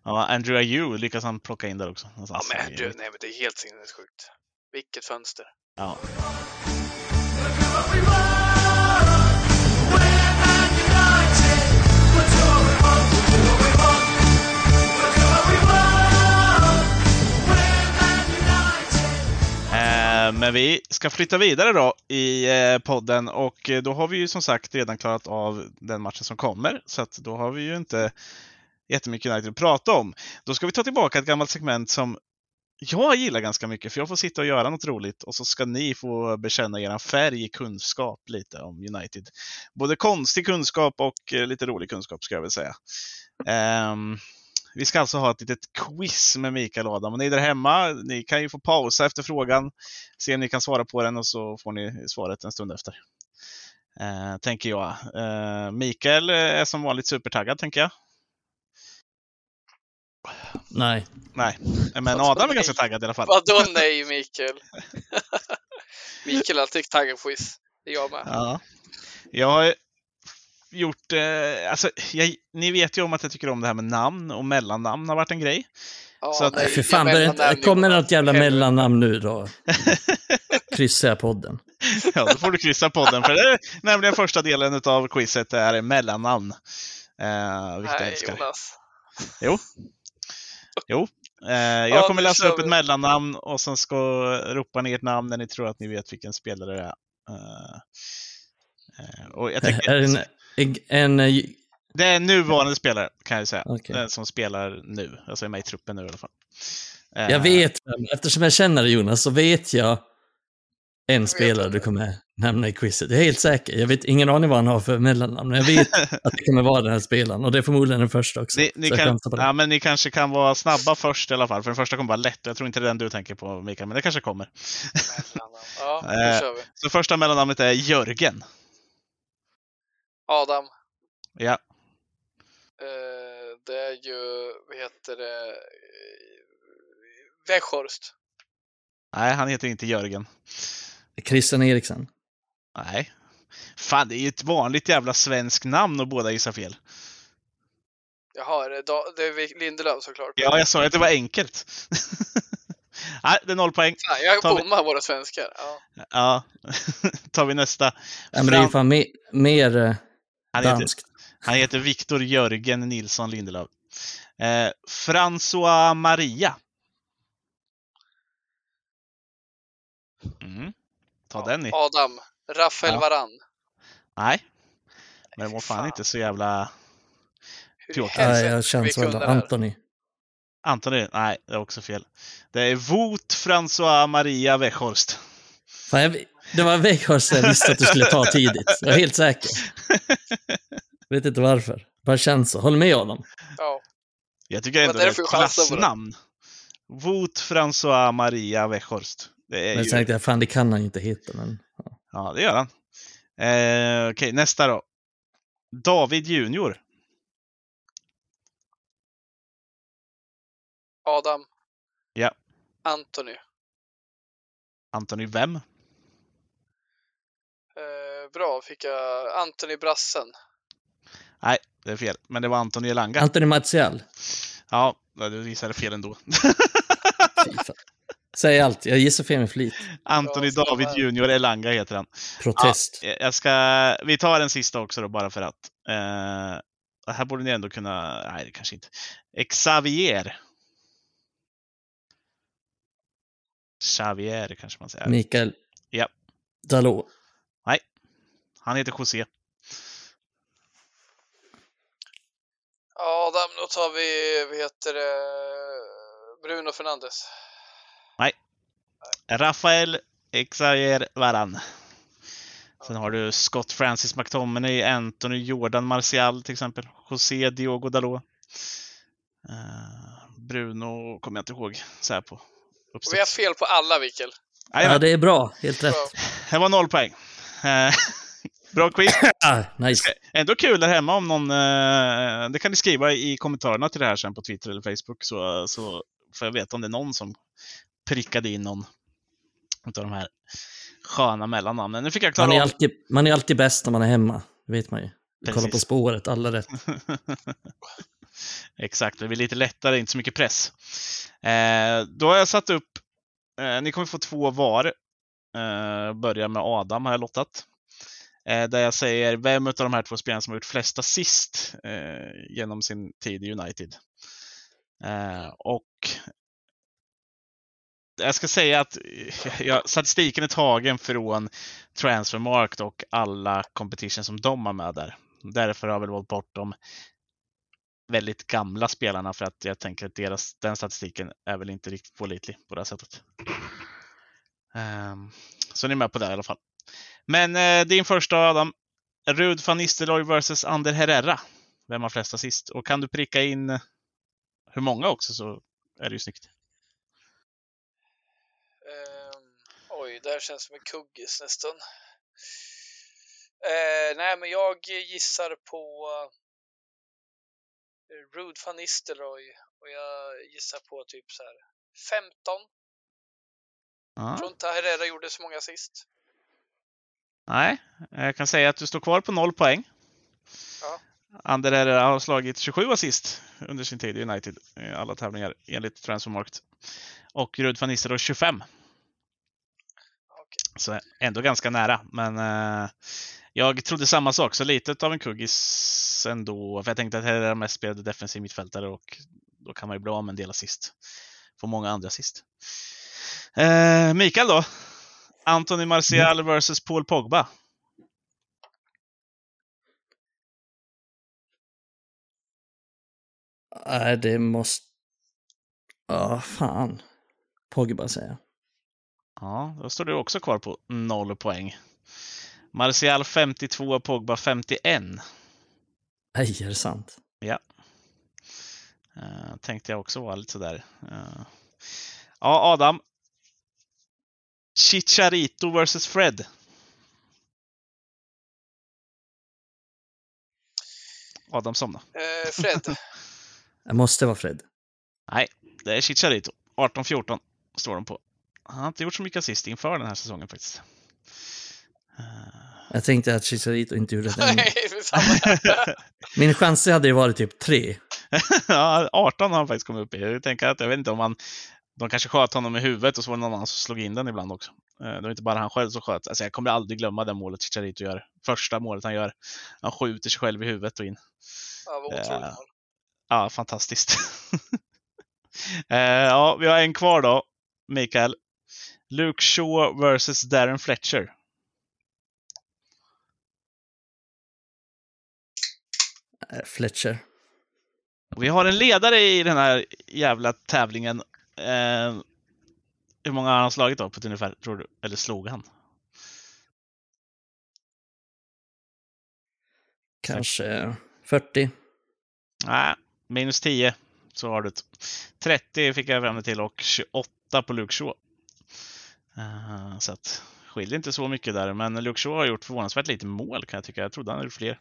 Ja, Andrew Ayew lyckas han plocka in där också. Ja, någonstans. men du, nej men det är helt sinnessjukt. Vilket fönster. Ja. Men vi ska flytta vidare då i eh, podden och eh, då har vi ju som sagt redan klarat av den matchen som kommer. Så att då har vi ju inte jättemycket United att prata om. Då ska vi ta tillbaka ett gammalt segment som jag gillar ganska mycket för jag får sitta och göra något roligt och så ska ni få bekänna er färg i kunskap lite om United. Både konstig kunskap och eh, lite rolig kunskap ska jag väl säga. Um, vi ska alltså ha ett litet quiz med Mikael och Adam. Och ni där hemma, ni kan ju få pausa efter frågan, se om ni kan svara på den och så får ni svaret en stund efter. Eh, tänker jag. Eh, Mikael är som vanligt supertaggad, tänker jag. Nej. Nej, men Adam är ganska taggad i alla fall. Vadå nej, Mikael? Mikael är alltid taggad på quiz. Det är jag med. Ja. Jag har gjort, eh, alltså, jag, ni vet ju om att jag tycker om det här med namn och mellannamn har varit en grej. Ja, Så att- Nej, för fan, jag det kommer något jävla mellannamn nu då. Kryssar jag podden. Ja, då får du kryssa podden, för det är nämligen första delen av quizet är mellannamn. Eh, vilket jag Nej, älskar. Jonas. Jo. Eh, jag Ja, kommer läsa upp ett vi. mellannamn och sen ska ropa ner ett namn när ni tror att ni vet vilken spelare det är. Eh, eh, och jag tänker, Är det en, en, en, Det är en nuvarande spelare, kan jag säga. Okej. Den som spelar nu. Alltså är med i truppen nu i alla fall. Eh, Jag vet, vem- eftersom jag känner dig Jonas, så vet jag en spelare du kommer nämna i quizet. Jag är helt säker. Jag vet ingen aning vad han har för mellannamn, men jag vet att det kommer vara den här spelaren. Och det är förmodligen den första också. Ni, ni, kan, ja, men ni kanske kan vara snabba först i alla fall, för den första kommer vara lätt. Jag tror inte det är den du tänker på, Mikael, men det kanske kommer. Ja, Eh. nu kör vi. Så första mellannamnet är Jörgen. Adam. Ja, Eh, det är ju, vad heter det, eh, Weghorst. nej, han heter inte Jörgen. Christian Eriksen. Nej. Fan, det är ju ett vanligt jävla svenskt namn och båda gissar fel. Jaha, är det, Da- det är Lindelöf såklart. Ja, jag sa ju att det var enkelt. nej, det är noll poäng. Fan, jag Tar vi- bommar våra svenskar. Ja. Ja, tar vi nästa. Ja, men det är ju Fram- fan mer, mer eh, Han heter, danskt. han heter Viktor Jörgen Nilsson Lindelöf. Eh, François Maria. Mm. Ta Ja. den ni. Adam. Rafael Ja. Varan. Nej. Men det var fan fan. inte så jävla... Tråkigt. Nej, jag känns väl? Anthony. Antoni? Nej, det är också fel. Det är Wout François Maria Weghorst. Fan, jag, det var Weghorst jag visste att du skulle ta tidigt. Jag är helt säker. Vet inte varför. Bara känns så. Håll med Adam. Ja. Jag tycker ändå det är ett klassnamn. Wout François Maria Weghorst. Det är Men ju... tänkte jag, fan det kan han ju inte heta. Men... Ja, det gör han. Eh, Okej, nästa då. David Junior. Adam. Ja. Anthony. Antoni vem? Bra, fick jag Anthony Brassen. Nej, det är fel. Men det var Antoni Elanga. Anthony Martial. ja, du gissade fel ändå. Säg allt, jag gissar fel med flit. Antoni Ja, David här. Junior Elanga heter han. Protest. Ja, jag ska... Vi tar den sista också då, bara för att. Det här borde ni ändå kunna... Nej, det kanske inte. Xavier. Xavier kanske man säger. Mikael. Ja. Dalot. Han heter José. Adam, då tar vi, vad heter det, Bruno Fernandes. Rafael Xavier Varan. Sen har du Scott Francis McTominay, Anthony Jordan Martial till exempel. José Diogo Dalot. Eh, Bruno kommer jag inte ihåg så här på Och vi har fel på alla, Mikkel. Ja, det är bra. Helt rätt. Det var noll poäng. Eh, Bra quiz. Ah, nice. Ändå kul där hemma om någon... eh, Det kan ni skriva i kommentarerna till det här sen på Twitter eller Facebook så, så får jag veta om det är någon som prickade in någon av de här sköna mellannamnen. Nu fick jag klara Man är, alltid, man är alltid bäst när man är hemma. Det vet man ju. Kolla på spåret, alla rätt. Exakt, det blir lite lättare, inte så mycket press. Eh, då har jag satt upp, eh, ni kommer få två var. Eh, börjar med Adam har jag lottat. Eh, där jag säger vem av de här två spelarna som har gjort flest assist eh, genom sin tid i United. Eh, och jag ska säga att eh, ja, statistiken är tagen från Transfermarkt och alla competitions som de har med där. Därför har jag väl valt bort de väldigt gamla spelarna för att jag tänker att deras, den statistiken är väl inte riktigt pålitlig på det här sättet. Um, så ni är med på det i alla fall. Men eh, din första Adam. Rud van Nistelrooy vs Ander Herrera. Vem har flest assist? Och kan du pricka in eh, hur många också så är det ju snyggt. Ehm, oj, det här känns som en kuggis nästan. Eh, nej, men jag gissar på uh, Rude van Nistelrooy och jag gissar på typ så här 15. Ja. Tror inte Herrera gjorde så många sist. Nej, jag kan säga att du står kvar på noll poäng. Ja. Ander har slagit 27 assist under sin tid i United i alla tävlingar enligt Transfermarkt. Och Rud van Nistelrooy 25. Okej. Så ändå ganska nära. Men eh, jag trodde samma sak, så lite av en kuggis ändå. För jag tänkte att Herrera mest spelade defensiv mittfältare och då kan man ju bli av med en del assist. Få många andra assist. Eh, Mikael då? Anthony Martial versus Paul Pogba. Nej, det måste... Ja, fan. Pogba säger jag. Ja, då står du också kvar på noll poäng. Martial 52, Pogba 51. Nej, är det sant? Uh, tänkte jag också vara lite sådär. Uh. Ja, Adam. Chicharito vs Fred. Adam somna. Eh, Fred. Det måste vara Fred. Nej, det är Chicharito. 18-14 står de på. Han har inte gjort så mycket assist inför den här säsongen faktiskt. Jag tänkte att Chicharito inte gjorde det. Nej, det. Min chans hade ju varit typ tre. ja, 18 har han faktiskt kommit upp i. Jag tänker att jag vet inte om han de kanske sköt honom i huvudet och så var det någon annan som slog in den ibland också. Eh, Det var inte bara han själv som sköt. Alltså jag kommer aldrig glömma det målet Chicharito gör. Första målet han gör. Han skjuter sig själv i huvudet och in. Ja, vad otroligt. Eh, Ja, fantastiskt. Eh, ja, vi har en kvar då, Mikael. Luke Shaw versus Darren Fletcher. Fletcher. Och Vi har en ledare i den här jävla tävlingen. Eh, hur många har han slagit då på ett ungefär, tror du? Eller slog han? Kanske 40. Nej, minus 10. Så har du det. 30 fick jag fram det till och 28 på Luke Shaw. Eh, så att skiljer inte så mycket där, men Luke Shaw har gjort förvånansvärt lite mål kan jag tycka. Jag trodde han hade gjort fler.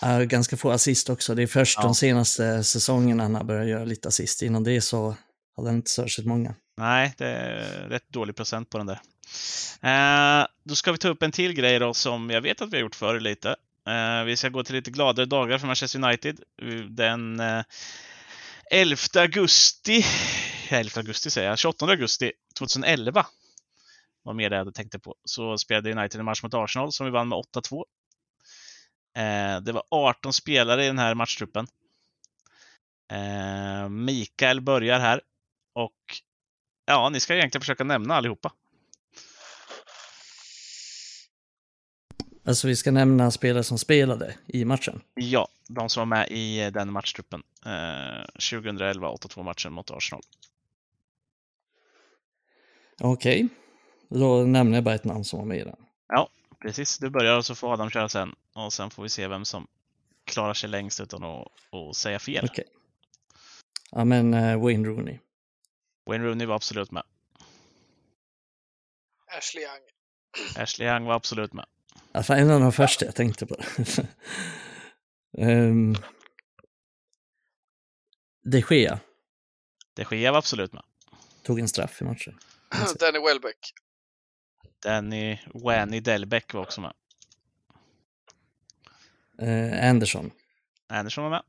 Ja, ganska få assist också. Det är först Ja. de senaste säsongerna han har börjat göra lite assist. Innan det så hade han inte särskilt många. Nej, det är rätt dålig procent på den där. Eh, då ska vi ta upp en till grej då som jag vet att vi har gjort förr lite. Eh, vi ska gå till lite gladare dagar för Manchester United. Den eh, 11 augusti, 11 augusti säger jag, 28 augusti 2011 var mer det jag tänkte på. Så spelade United en match mot Arsenal som vi vann med 8-2. Eh, det var 18 spelare i den här matchtruppen. Eh, Mikael börjar här och ja, ni ska egentligen försöka nämna allihopa. Alltså vi ska nämna spelare som spelade i matchen. Ja, de som var med i den matchtruppen. Eh, 2011 8-2 matchen mot Arsenal. Okej. Då nämner jag bara ett namn som var med i den. Precis, du börjar och så får Adam köra sen. Och sen får vi se vem som klarar sig längst utan att, att säga fel. Okej. Ja men eh, Wayne Rooney. Wayne Rooney var absolut med. Ashley Young. Ashley Young var absolut med. Fan, en av de första jag tänkte på. um, De Gea De Gea var absolut med. tog en straff i matchen. Danny Welbeck. Danny Wanny Delbeck var också med. Eh, Anderson. Anderson var med.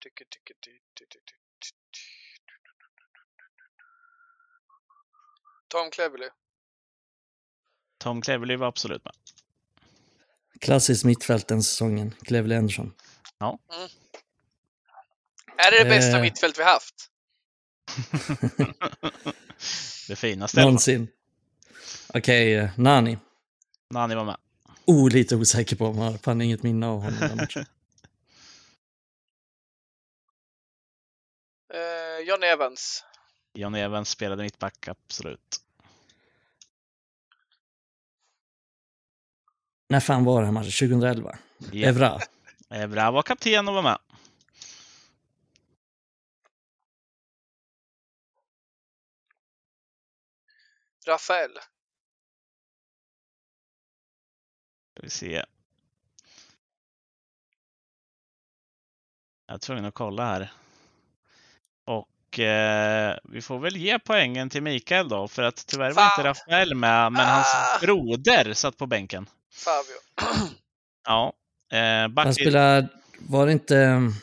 Tycker, tycker, Tom Cleverley. Tom Cleverley var absolut med. Klassiskt mittfält den säsongen. Cleverley Anderson. Är det det bästa Eh. mittfält vi haft? det finaste. Någonsin. Okej, eh, Nani. Nani var med. Oh, lite osäker på om jag har fan inget minne av honom John Evans. John Evans spelade mittback, absolut. När fan var det här matchen? 2011? Ja. Evra. Evra var kapten och var med. Rafael. Ska vi se. Jag är tvungen att kolla här. Och eh, vi får väl ge poängen till Mikael då, för att tyvärr var inte Fan. Rafael med, men Ah. hans broder satt på bänken. Fabio. Ja. Eh, Han back spelade, var det inte um,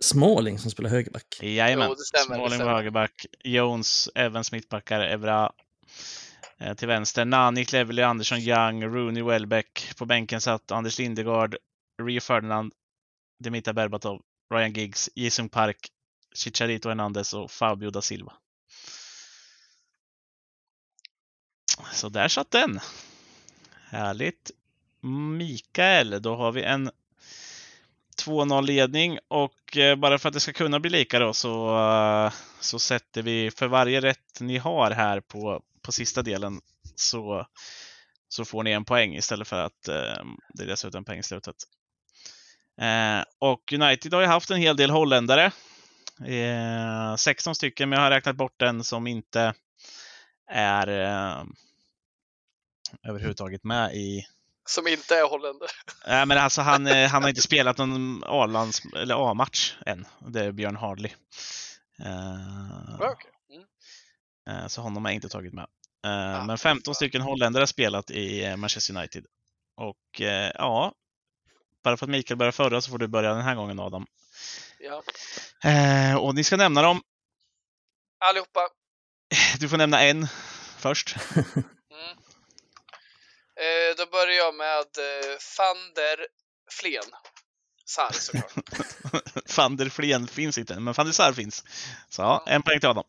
Småling som spelade högerback? Jajamän. Jo, det stämmer, det Smalling var högerback. Jones, Evans mittbackar, Evra eh, till vänster. Nani, Cleverley, Andersson, Young, Rooney, Welbeck. På bänken satt Anders Lindegard, Rio Ferdinand, Dimitar Berbatov, Ryan Giggs, Jisung Park, Chicharito Hernandez och Fabio da Silva. Så där satt den. Härligt. Mikael, då har vi en 2-0 ledning och eh, bara för att det ska kunna bli lika då så, eh, så sätter vi för varje rätt ni har här på, på sista delen så, så får ni en poäng istället för att eh, det delas ut en poäng i slutet. Eh, och United har ju haft en hel del holländare. Eh, 16 stycken, men jag har räknat bort en som inte är eh, överhuvudtaget med i Som inte är holländare. Nej, men alltså han, eh, han har inte spelat någon A-lands eller A-match än. Det är Björn Hardley. Eh, Ja, okej. Mm. eh, så honom har jag inte tagit med. Eh, Ja, men 15 bra. stycken holländare har spelat i Manchester United. Och eh, ja, bara för att Mikael började förra så får du börja den här gången Adam. Ja. Eh, och ni ska nämna dem. Allihopa. Du får nämna en först. Mm. Eh, då börjar jag med eh, van der Flen. Sarr såklart. van der Fleen finns inte, men van der Sar finns. Så ja, en poäng till Adam.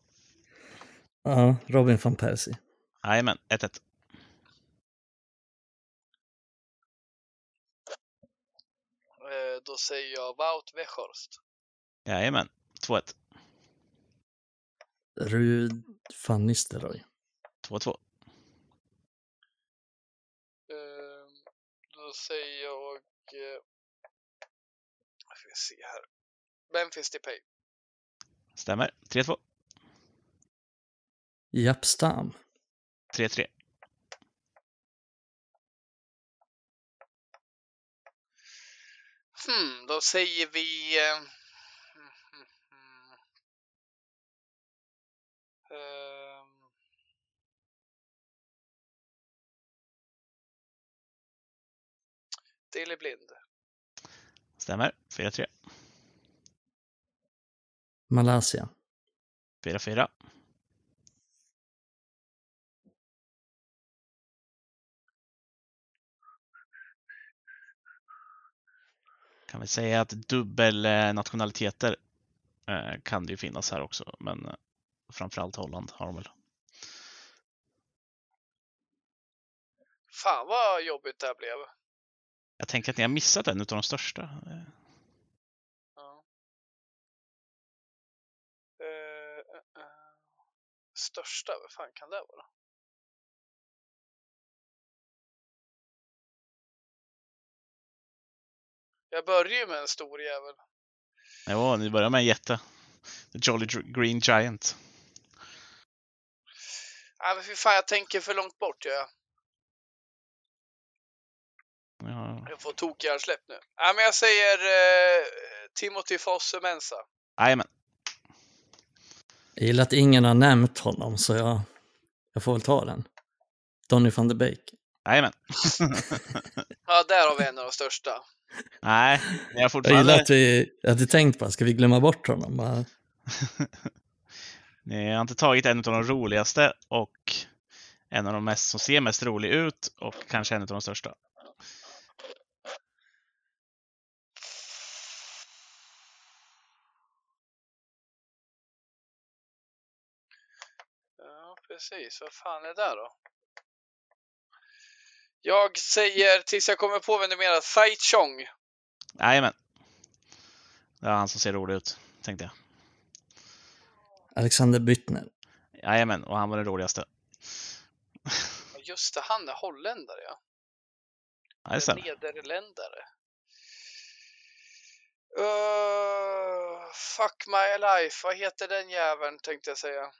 Ja, Robin van Persie. Jajamän, 1-1. Eh, då säger jag Wout Weghorst. Jajamän, 2-1. Rud van Nistelrooy. 2-2. Eh, då säger jag... Eh, vad ska se här. Memphis Depay. Stämmer. 3-2. Japp Stam. 3-3. Hmm, då säger vi... Eh, hmm, hmm, hmm. Ehm. Daley Blind. Stämmer. 4-3. Malaysia. 4-4. Kan vi säga att dubbelnationaliteter eh, kan det ju finnas här också, men eh, framförallt Holland har de väl. Fan vad jobbigt det här blev. Jag tänker att ni har missat en av de största. Eh, Ja. Eh, eh. Största, vad fan kan det vara? Jag börjar ju med en stor jävel. Jo, ni börjar med en jätte. The Jolly Green Giant. Nej men fy fan, jag tänker för långt bort gör jag. Ja. Jag får tokhjärnsläpp nu. Nej men jag säger eh, Timothy Fosse Mensa. Jajamän. Jag gillar att ingen har nämnt honom, så jag, jag får väl ta den. Donny van de Beek. Jajamän. Ja, där har vi en av de största. Nej, ni har Jag gillar fortfarande... att vi att vi tänkt på, ska vi glömma bort honom? Bara, Ni har inte tagit en av de roligaste och en av de mest som ser mest rolig ut och kanske en av de största. Ja, precis. Vad fan är det då? Jag säger, tills jag kommer på vem du menar, Fai Chong. Jajamän. Det var han som ser rolig ut, tänkte jag. Alexander Büttner. Jajamän, och han var den roligaste. Just det, han är holländare ja. Ja, det stämmer. Nederländare. Uh, fuck my life, vad heter den jäveln tänkte jag säga. Uh,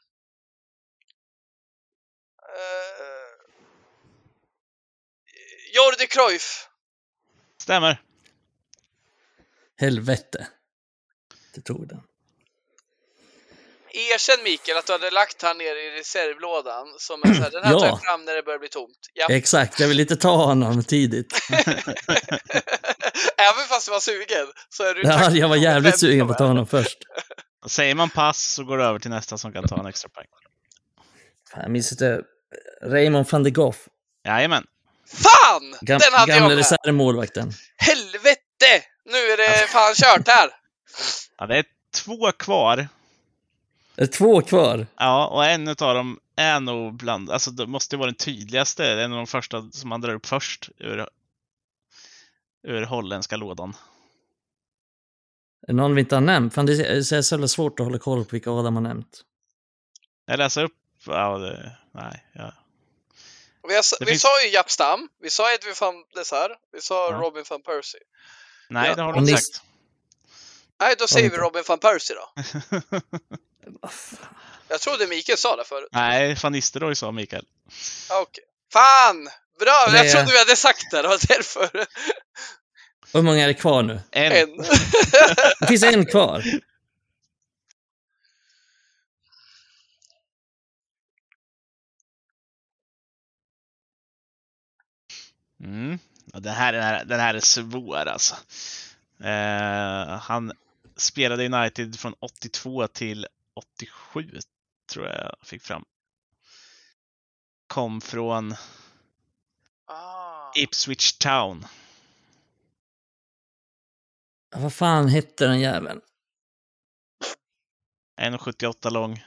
Jordi Cruyff. Stämmer. Helvete. Det tog den. Erkänn Mikael att du hade lagt han ner i reservlådan som en så här, den här tar Ja. jag fram när det börjar bli tomt. Ja. Exakt, jag vill inte ta honom tidigt. Även fast du var sugen så är du Ja, jag var jävligt sugen på att ta är. honom först. Säger man pass så går det över till nästa som kan ta en extra poäng. Fan, jag minns inte. Raymond van de Goff. Jajamän. Fan! Gam den hade jag gamle med! reservmålvakten. Helvete! Nu är det fan kört här! Ja, det är två kvar. Är det två kvar? Ja, och en av dem är nog bland, alltså det måste vara den tydligaste, en av de första som man drar upp först ur, ur holländska lådan. Någon vi inte har nämnt? Fan, det är så jävla svårt att hålla koll på vilka Adam har nämnt. Jag läser upp, ja, det, nej, ja. Vi, har, vi finns- sa ju Japp Stam, vi sa Edwin van Desar, vi sa Ja. Robin van Persie. Nej, Ja, det har du inte sagt. Nej, då säger vi. Robin van Persie då. Jag trodde Mikael sa det förut. nej, van Nistelrooy sa Mikael. Ja, Okej. Fan! Bra! Det- Jag trodde vi hade sagt det, det var därför. Hur många är det kvar nu? En. En. Det finns en kvar. Mm. Ja, den, här, den, här, den här är svår alltså. Eh, han spelade i United från 82 till 87, tror jag jag fick fram. Kom från Ah. Ipswich Town. Vad fan hette den jäveln? 1,78 lång.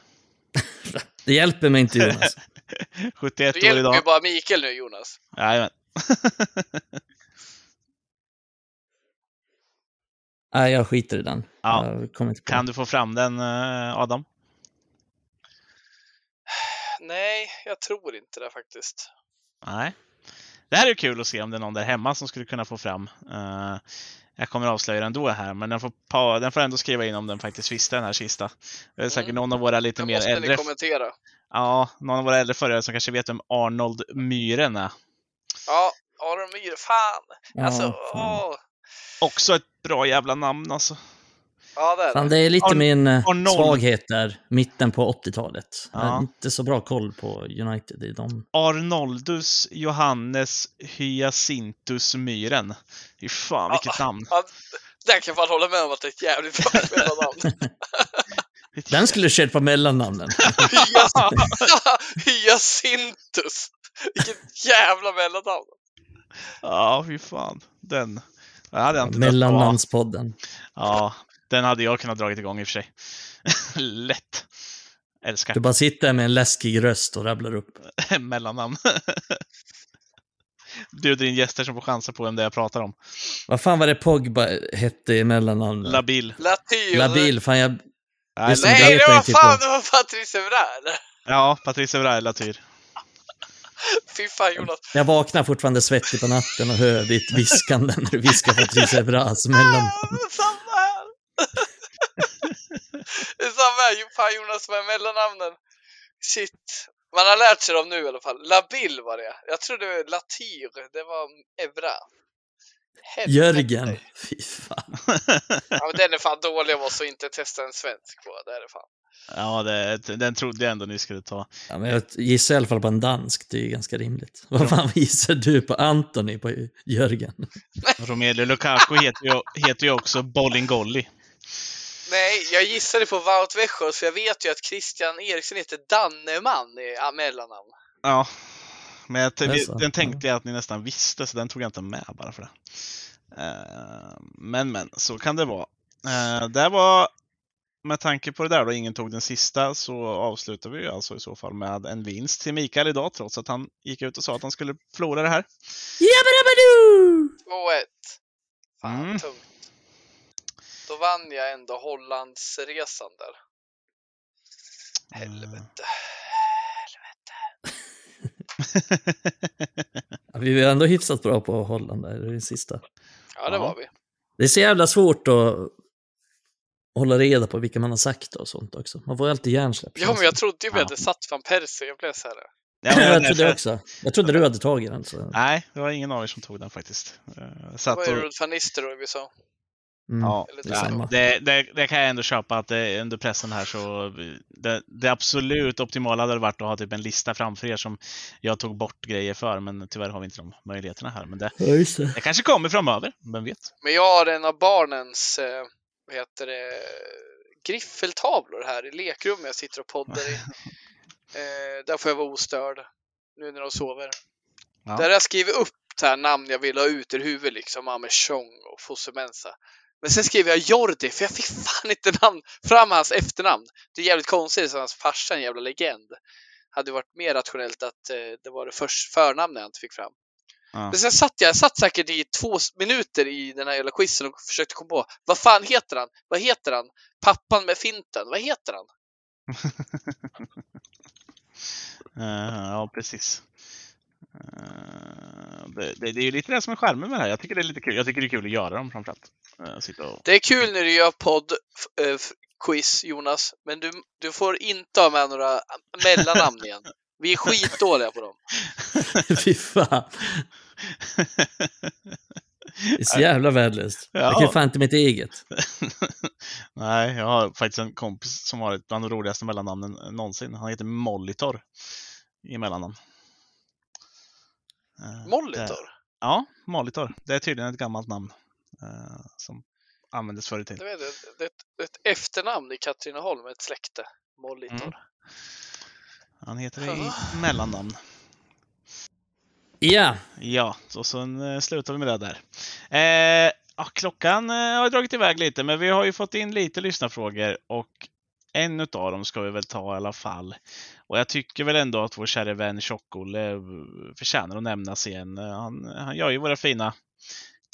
Det hjälper mig inte Jonas. 71 Du år hjälper idag. ju bara Mikael nu Jonas. Jajamän. Nej, jag skiter i den. Ja. Kan du få fram den eh, Adam? Nej, jag tror inte det faktiskt. Nej. Det här är kul att se om det är någon där hemma som skulle kunna få fram. Eh, jag kommer avslöja den då här, men den får, pa, den får ändå skriva in om den faktiskt visste den här sista. Det är säkert Mm. någon av våra lite Då mer måste äldre, kommentera. ja, någon av våra äldre förare som kanske vet vem Arnold Myhren är. Ja, Aron Myhre, fan! Ja, Alltså, fan. åh. Också ett bra jävla namn alltså. Ja, det är Fan, det. det är lite Har- min eh, har noll. svaghet där, mitten på 80-talet. Jag Ja. har inte så bra koll på United i dem. Arnoldus Johannes Hyacinthus Myhren. Fy fan Ja. vilket namn. Ja, där kan jag fan hålla med om att det är ett jävligt bra mellannamn. Den skulle kört på mellannamnen. Hyacinthus! Vilket jävla mellannamn! Ja, fy fan. Den. Den hade jag inte dött på. Mellannamnspodden. Ja, den hade jag kunnat dragit igång i och för sig. Lätt. Älskar Du bara sitter med en läskig röst och rabblar upp. mellannamn. Bjuder in gäster som får chansa på vem det är jag pratar om. Vad fan var det Pogba hette i mellannamnet? Labil. Latil. Labil, fan jag... Nej, det. Nej, det var fan, på. det var Patrice Evra, eller? Ja, Patrice Evra är Latyr. Fy fan Jonas. Jag vaknar fortfarande svettig på natten och hör ditt viskande när du viskar Patrice Evras mellannamn. Ja, Samma här! det är samma här, fan Jonas med mellannamnen. Shit. Man har lärt sig dem nu i alla fall. Labil var det. Jag trodde Latyr, det var Evra. Helvete. Jörgen. Fy fan. Ja, men den är fan dålig av oss att inte testa en svensk på. Det är det fan. Ja, det, den trodde jag ändå ni skulle ta. Ja, men jag gissar i alla fall på en dansk, det är ju ganska rimligt. Vad fan gissar du på Anthony på Jörgen? Romelu Lukaku heter ju, heter ju också Bolingolli. Nej, jag gissade på Wout Weghorst för jag vet ju att Christian Eriksson heter Danneman i ja, mellannamn. Ja, men jag, den tänkte jag att ni nästan visste, så den tog jag inte med bara för det. Eh, Men, men, så kan det vara. Eh, Det var, med tanke på det där då, ingen tog den sista, så avslutar vi ju alltså i så fall med en vinst till Mikael idag, trots att han gick ut och sa att han skulle förlora det här. Jabbadabadoo! 2-1. Fan, Mm. tungt. Då vann jag ändå Hollandsresan där. Helvete. Ja, vi var ändå hyfsat bra på Holland där, det är det sista. Ja, det Ja. var vi. Det är så jävla svårt att hålla reda på vilka man har sagt och sånt också. Man får alltid hjärnsläpp. Ja, men jag trodde ju vi hade satt van Persie. Jag blev så här. Ja, jag trodde också. Jag trodde du hade tagit den. Så. Nej, det var ingen av er som tog den faktiskt. Eh, Det Satt var ju och, Rud van Nistelrooy vi sa. Mm. ja, det det, det, det kan jag ändå köpa att det, under pressen här så det, det absolut optimala hade varit att ha typ en lista framför er som jag tog bort grejer för, men tyvärr har vi inte de möjligheterna här. Men det, Ja, just det. det kanske kommer framöver, vem vet? Men jag har en av barnens, eh, vad heter det, griffeltavlor här i lekrummet jag sitter och poddar i. Eh, där får jag vara ostörd nu när de sover. Ja. Där har jag skrivit upp här namn jag vill ha ut ur huvudet liksom, Amer Chong och Fosse Mensa. Men sen skrev jag Jordi, för jag fick fan inte namn, fram hans efternamn. Det är jävligt konstigt, så hans farsa är en jävla legend. hade varit mer rationellt att eh, det var det först förnamnet jag inte fick fram. Ja. Men sen satt jag, jag satt säkert i två minuter i den här jävla quizen och försökte komma på vad fan heter han? Vad heter han? Pappan med finten, vad heter han? Eh, ja, precis. Eh, det, det, det är ju lite det som är charmen med det här. Jag tycker det är lite kul. Jag tycker det är kul att göra dem framförallt. Uh, sitta och... Det är kul när du gör podd quiz Jonas, men du, du får inte ha med några mellannamn igen. Vi är skitdåliga på dem. Fy fan. Det är så jävla värdelöst. Ja. Jag kan ju fan inte mitt eget. Nej, jag har faktiskt en kompis som har ett bland de roligaste mellannamnen någonsin. Han heter Molitor i mellannamn. Eh, det- Molitor? Ja, Molitor. Det är tydligen ett gammalt namn eh, som användes förr i tiden. Det är, det, det är ett, det efternamn i Katrineholm, ett släkte. Molitor. Mm. Han heter det i mellannamn. Ja, Ja, så sen eh, slutar vi med det där. Eh, ja, klockan eh, har dragit iväg lite, men vi har ju fått in lite lyssnarfrågor och en utav dem ska vi väl ta i alla fall. Och jag tycker väl ändå att vår kära vän Tjock-Olle eh, förtjänar att nämnas igen. Eh, Han, han gör ju våra fina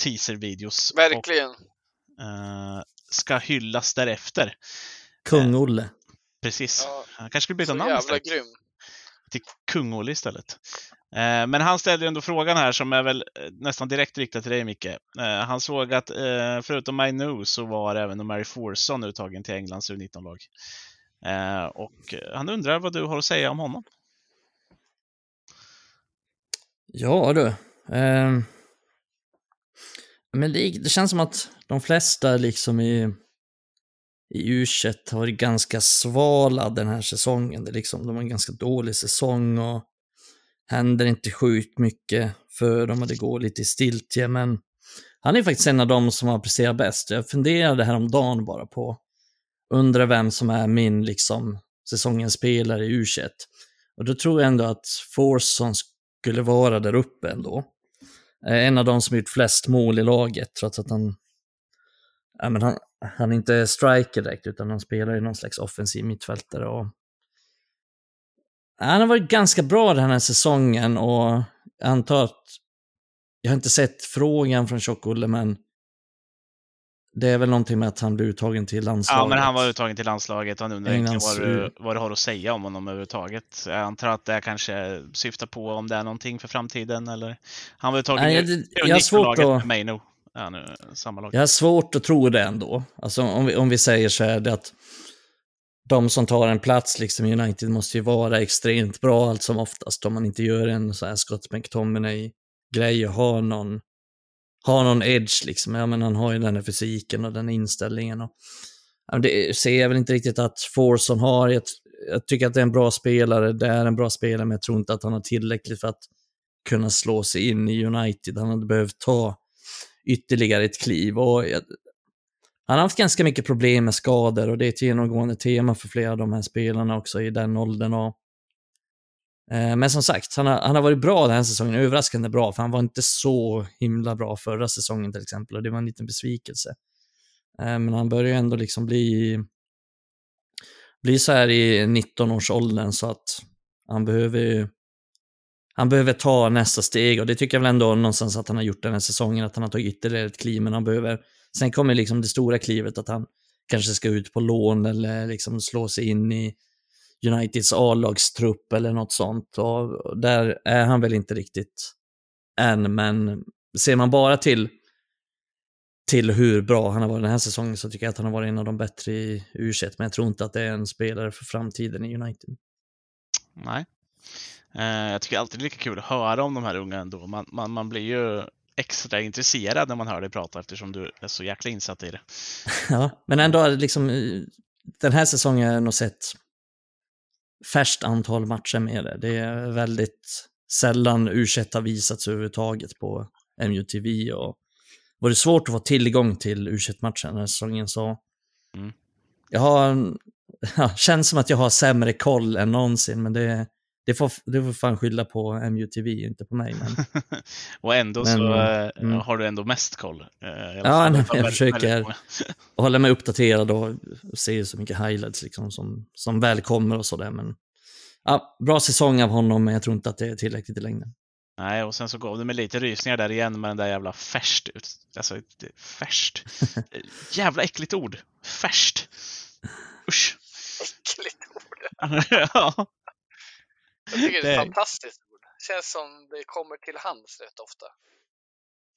teaser-videos Verkligen. och eh, ska hyllas därefter. Kung-Olle. Precis. Ja, Han kanske skulle byta namn jävla istället. grym. till Kung-Olle istället. Eh, men han ställde ju ändå frågan här som är väl eh, nästan direkt riktad till dig Micke. Eh, han såg att förutom My New så var även Mary Forson uttagen till Englands U19-lag. Och han undrar vad du har att säga om honom. Ja du. Eh, men det, det känns som att de flesta liksom i, i u har varit ganska svala den här säsongen. Det liksom, de har en ganska dålig säsong och händer inte sjukt mycket för dem och det går lite i stiltje. Men han är faktiskt en av dem som har presterat bäst. Jag funderade häromdagen bara på, undrar vem som är min liksom säsongens spelare i u Och då tror jag ändå att Forsson skulle vara där uppe ändå. Eh, en av de som gjort flest mål i laget, trots att han, ja, men han, han är inte striker direkt, utan han spelar ju någon slags offensiv mittfältare. Och... Han har varit ganska bra den här säsongen och jag antar att, jag har inte sett frågan från Tjock-Olle, men det är väl någonting med att han blir uttagen till landslaget. Ja, men han var uttagen till landslaget han undrar egentligen vad du, vad du har att säga om honom överhuvudtaget. Jag antar att det kanske syftar på om det är någonting för framtiden eller? Han var uttagen Nej, i jag, jag har svårt att... med mig nu. Ja, nu samma lag. Jag har svårt att tro det ändå. Alltså om vi, om vi säger så här, det att de som tar en plats liksom i United måste ju vara extremt bra allt som oftast om man inte gör en så här Scott McTominay-grej och har någon, har någon edge liksom. Ja, men han har ju den här fysiken och den inställningen. Och, ja, det ser jag väl inte riktigt att Forson har. Jag, jag tycker att det är en bra spelare, det är en bra spelare, men jag tror inte att han har tillräckligt för att kunna slå sig in i United. Han hade behövt ta ytterligare ett kliv. Och jag, han har haft ganska mycket problem med skador och det är ett genomgående tema för flera av de här spelarna också i den åldern. Och, eh, men som sagt, han har, han har varit bra den här säsongen, överraskande bra, för han var inte så himla bra förra säsongen till exempel och det var en liten besvikelse. Eh, men han börjar ju ändå liksom bli, bli så här i 19-årsåldern så att han behöver ju han behöver ta nästa steg och det tycker jag väl ändå någonstans att han har gjort den här säsongen, att han har tagit ytterligare ett kliv, men han behöver, sen kommer liksom det stora klivet att han kanske ska ut på lån eller liksom slå sig in i Uniteds A-lagstrupp eller något sånt och där är han väl inte riktigt än, men ser man bara till till hur bra han har varit den här säsongen så tycker jag att han har varit en av de bättre i u men jag tror inte att det är en spelare för framtiden i United. Nej. Eh, jag tycker alltid det är lika kul att höra om de här unga ändå. Man, man, man blir ju extra intresserad när man hör dig prata eftersom du är så jäkla insatt i det. Ja, men ändå liksom eh, den här säsongen har jag nog sett färskt antal matcher med det. Det är väldigt sällan u har visats överhuvudtaget på MUTV och var det svårt att få tillgång till u matchen den här säsongen så Mm. jag har, ja, känns som att jag har sämre koll än någonsin men det, det, får, det får fan skylla på MUTV, inte på mig. Men, och ändå Men, så eh, mm. har du ändå mest koll. eh, Ja, nej, jag försöker. hålla mig uppdaterad och se så mycket highlights liksom som, som väl kommer och sådär. Men Ja, bra säsong av honom, men jag tror inte att det är tillräckligt i längden. Nej, och sen så gav det mig lite rysningar där igen med den där jävla färst. Alltså, färst. jävla äckligt ord. Färst. Usch. Äckligt ord. ja. Jag tycker det är ett Det- fantastiskt ord. Känns som det kommer till hands rätt ofta.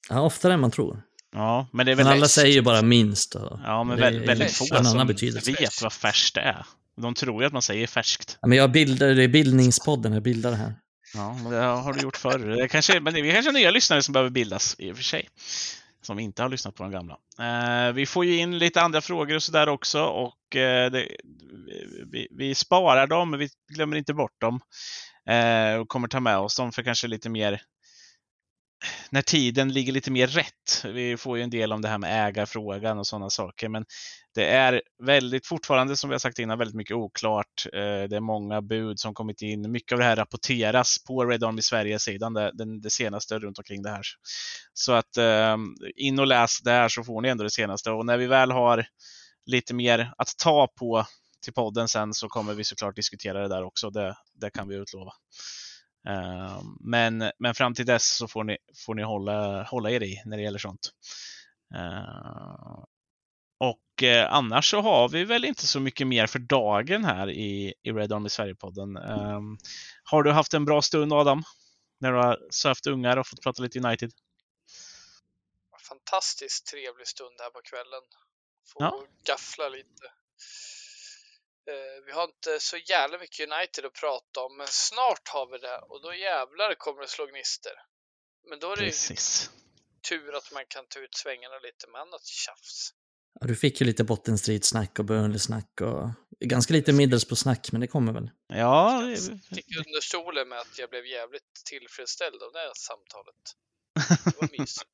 Ja, oftare än man tror. ja, men det är Men väl alla säger ju bara minst. Och Ja, men det väldigt, väldigt få en annan som betydelse. vet vad färskt är. De tror ju att man säger färskt. Ja, men jag bildar, det är bildningspodden, jag bildar det här. Ja, men det har du gjort förr. Det kanske, men det är kanske nya lyssnare som behöver bildas i och för sig. Som inte har lyssnat på de gamla. Eh, vi får ju in lite andra frågor och sådär också och eh, det, vi, vi sparar dem, men vi glömmer inte bort dem. Eh, och kommer ta med oss dem för kanske lite mer när tiden ligger lite mer rätt. Vi får ju en del om det här med ägarfrågan och sådana saker, men det är väldigt fortfarande, som vi har sagt innan, väldigt mycket oklart. Eh, det är många bud som kommit in. Mycket av det här rapporteras på Red Army Sverige-sidan, det, det senaste runt omkring det här. Så att eh, in och läs där så får ni ändå det senaste. Och när vi väl har lite mer att ta på till podden sen så kommer vi såklart diskutera det där också. Det, det kan vi utlova. Eh, men, men fram till dess så får ni, får ni hålla, hålla er i när det gäller sånt. Och eh, annars så har vi väl inte så mycket mer för dagen här i, i Red Army Sverige-podden. Eh, Har du haft en bra stund Adam? När du har sövt ungar och fått prata lite United? Fantastiskt trevlig stund här på kvällen. Få Ja. gaffla lite. Eh, Vi har inte så jävla mycket United att prata om, men snart har vi det och då jävlar kommer det slå gnister. Men då är det ju Precis. tur att man kan ta ut svängarna lite med annat tjafs. Ja, du fick ju lite Bottenstrid-snack och Burnley-snack och ganska lite Middlesbrough-snack, men det kommer väl. Ja, Jag det- sticker under stolen med att jag blev jävligt tillfredsställd av det här samtalet. Det var mysigt.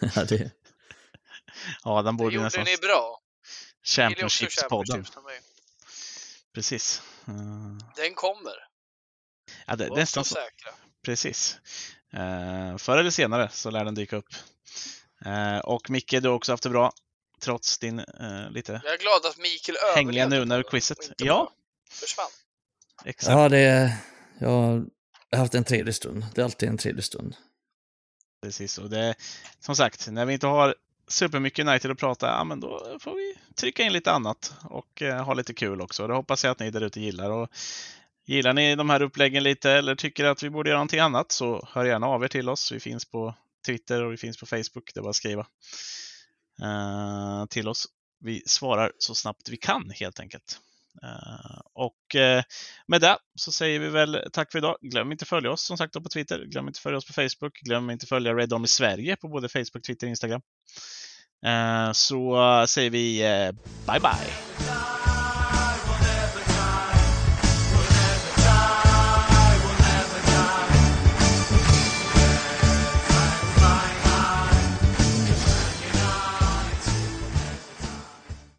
ja, det, Adam Det borde gjorde nästan ni bra. Ni gillar ju också Championship-podden. Championship som mig. Precis. Den kommer. Ja, det, Var nästan så säkra. Precis. Uh, förr eller senare så lär den dyka upp. Eh, och Micke, du har också haft det bra. Trots din eh, lite Jag är glad att Mikael hängliga överlevde nu när på- quizet. Ja, Försvann. exakt. ja, det, jag har haft en trevlig stund. Det är alltid en trevlig stund. Precis. Och det, som sagt, när vi inte har supermycket United att prata, ja, men då får vi trycka in lite annat och eh, ha lite kul också. Det hoppas jag att ni där ute gillar. Och gillar ni de här uppläggen lite eller tycker att vi borde göra någonting annat så hör gärna av er till oss. Vi finns på Twitter och vi finns på Facebook. Det är bara att skriva Eh, till oss. Vi svarar så snabbt vi kan helt enkelt. Eh, och eh, med det så säger vi väl tack för idag. Glöm inte följa oss som sagt på Twitter. Glöm inte följa oss på Facebook. Glöm inte följa Red Army Sverige på både Facebook, Twitter och Instagram. Så säger vi bye bye.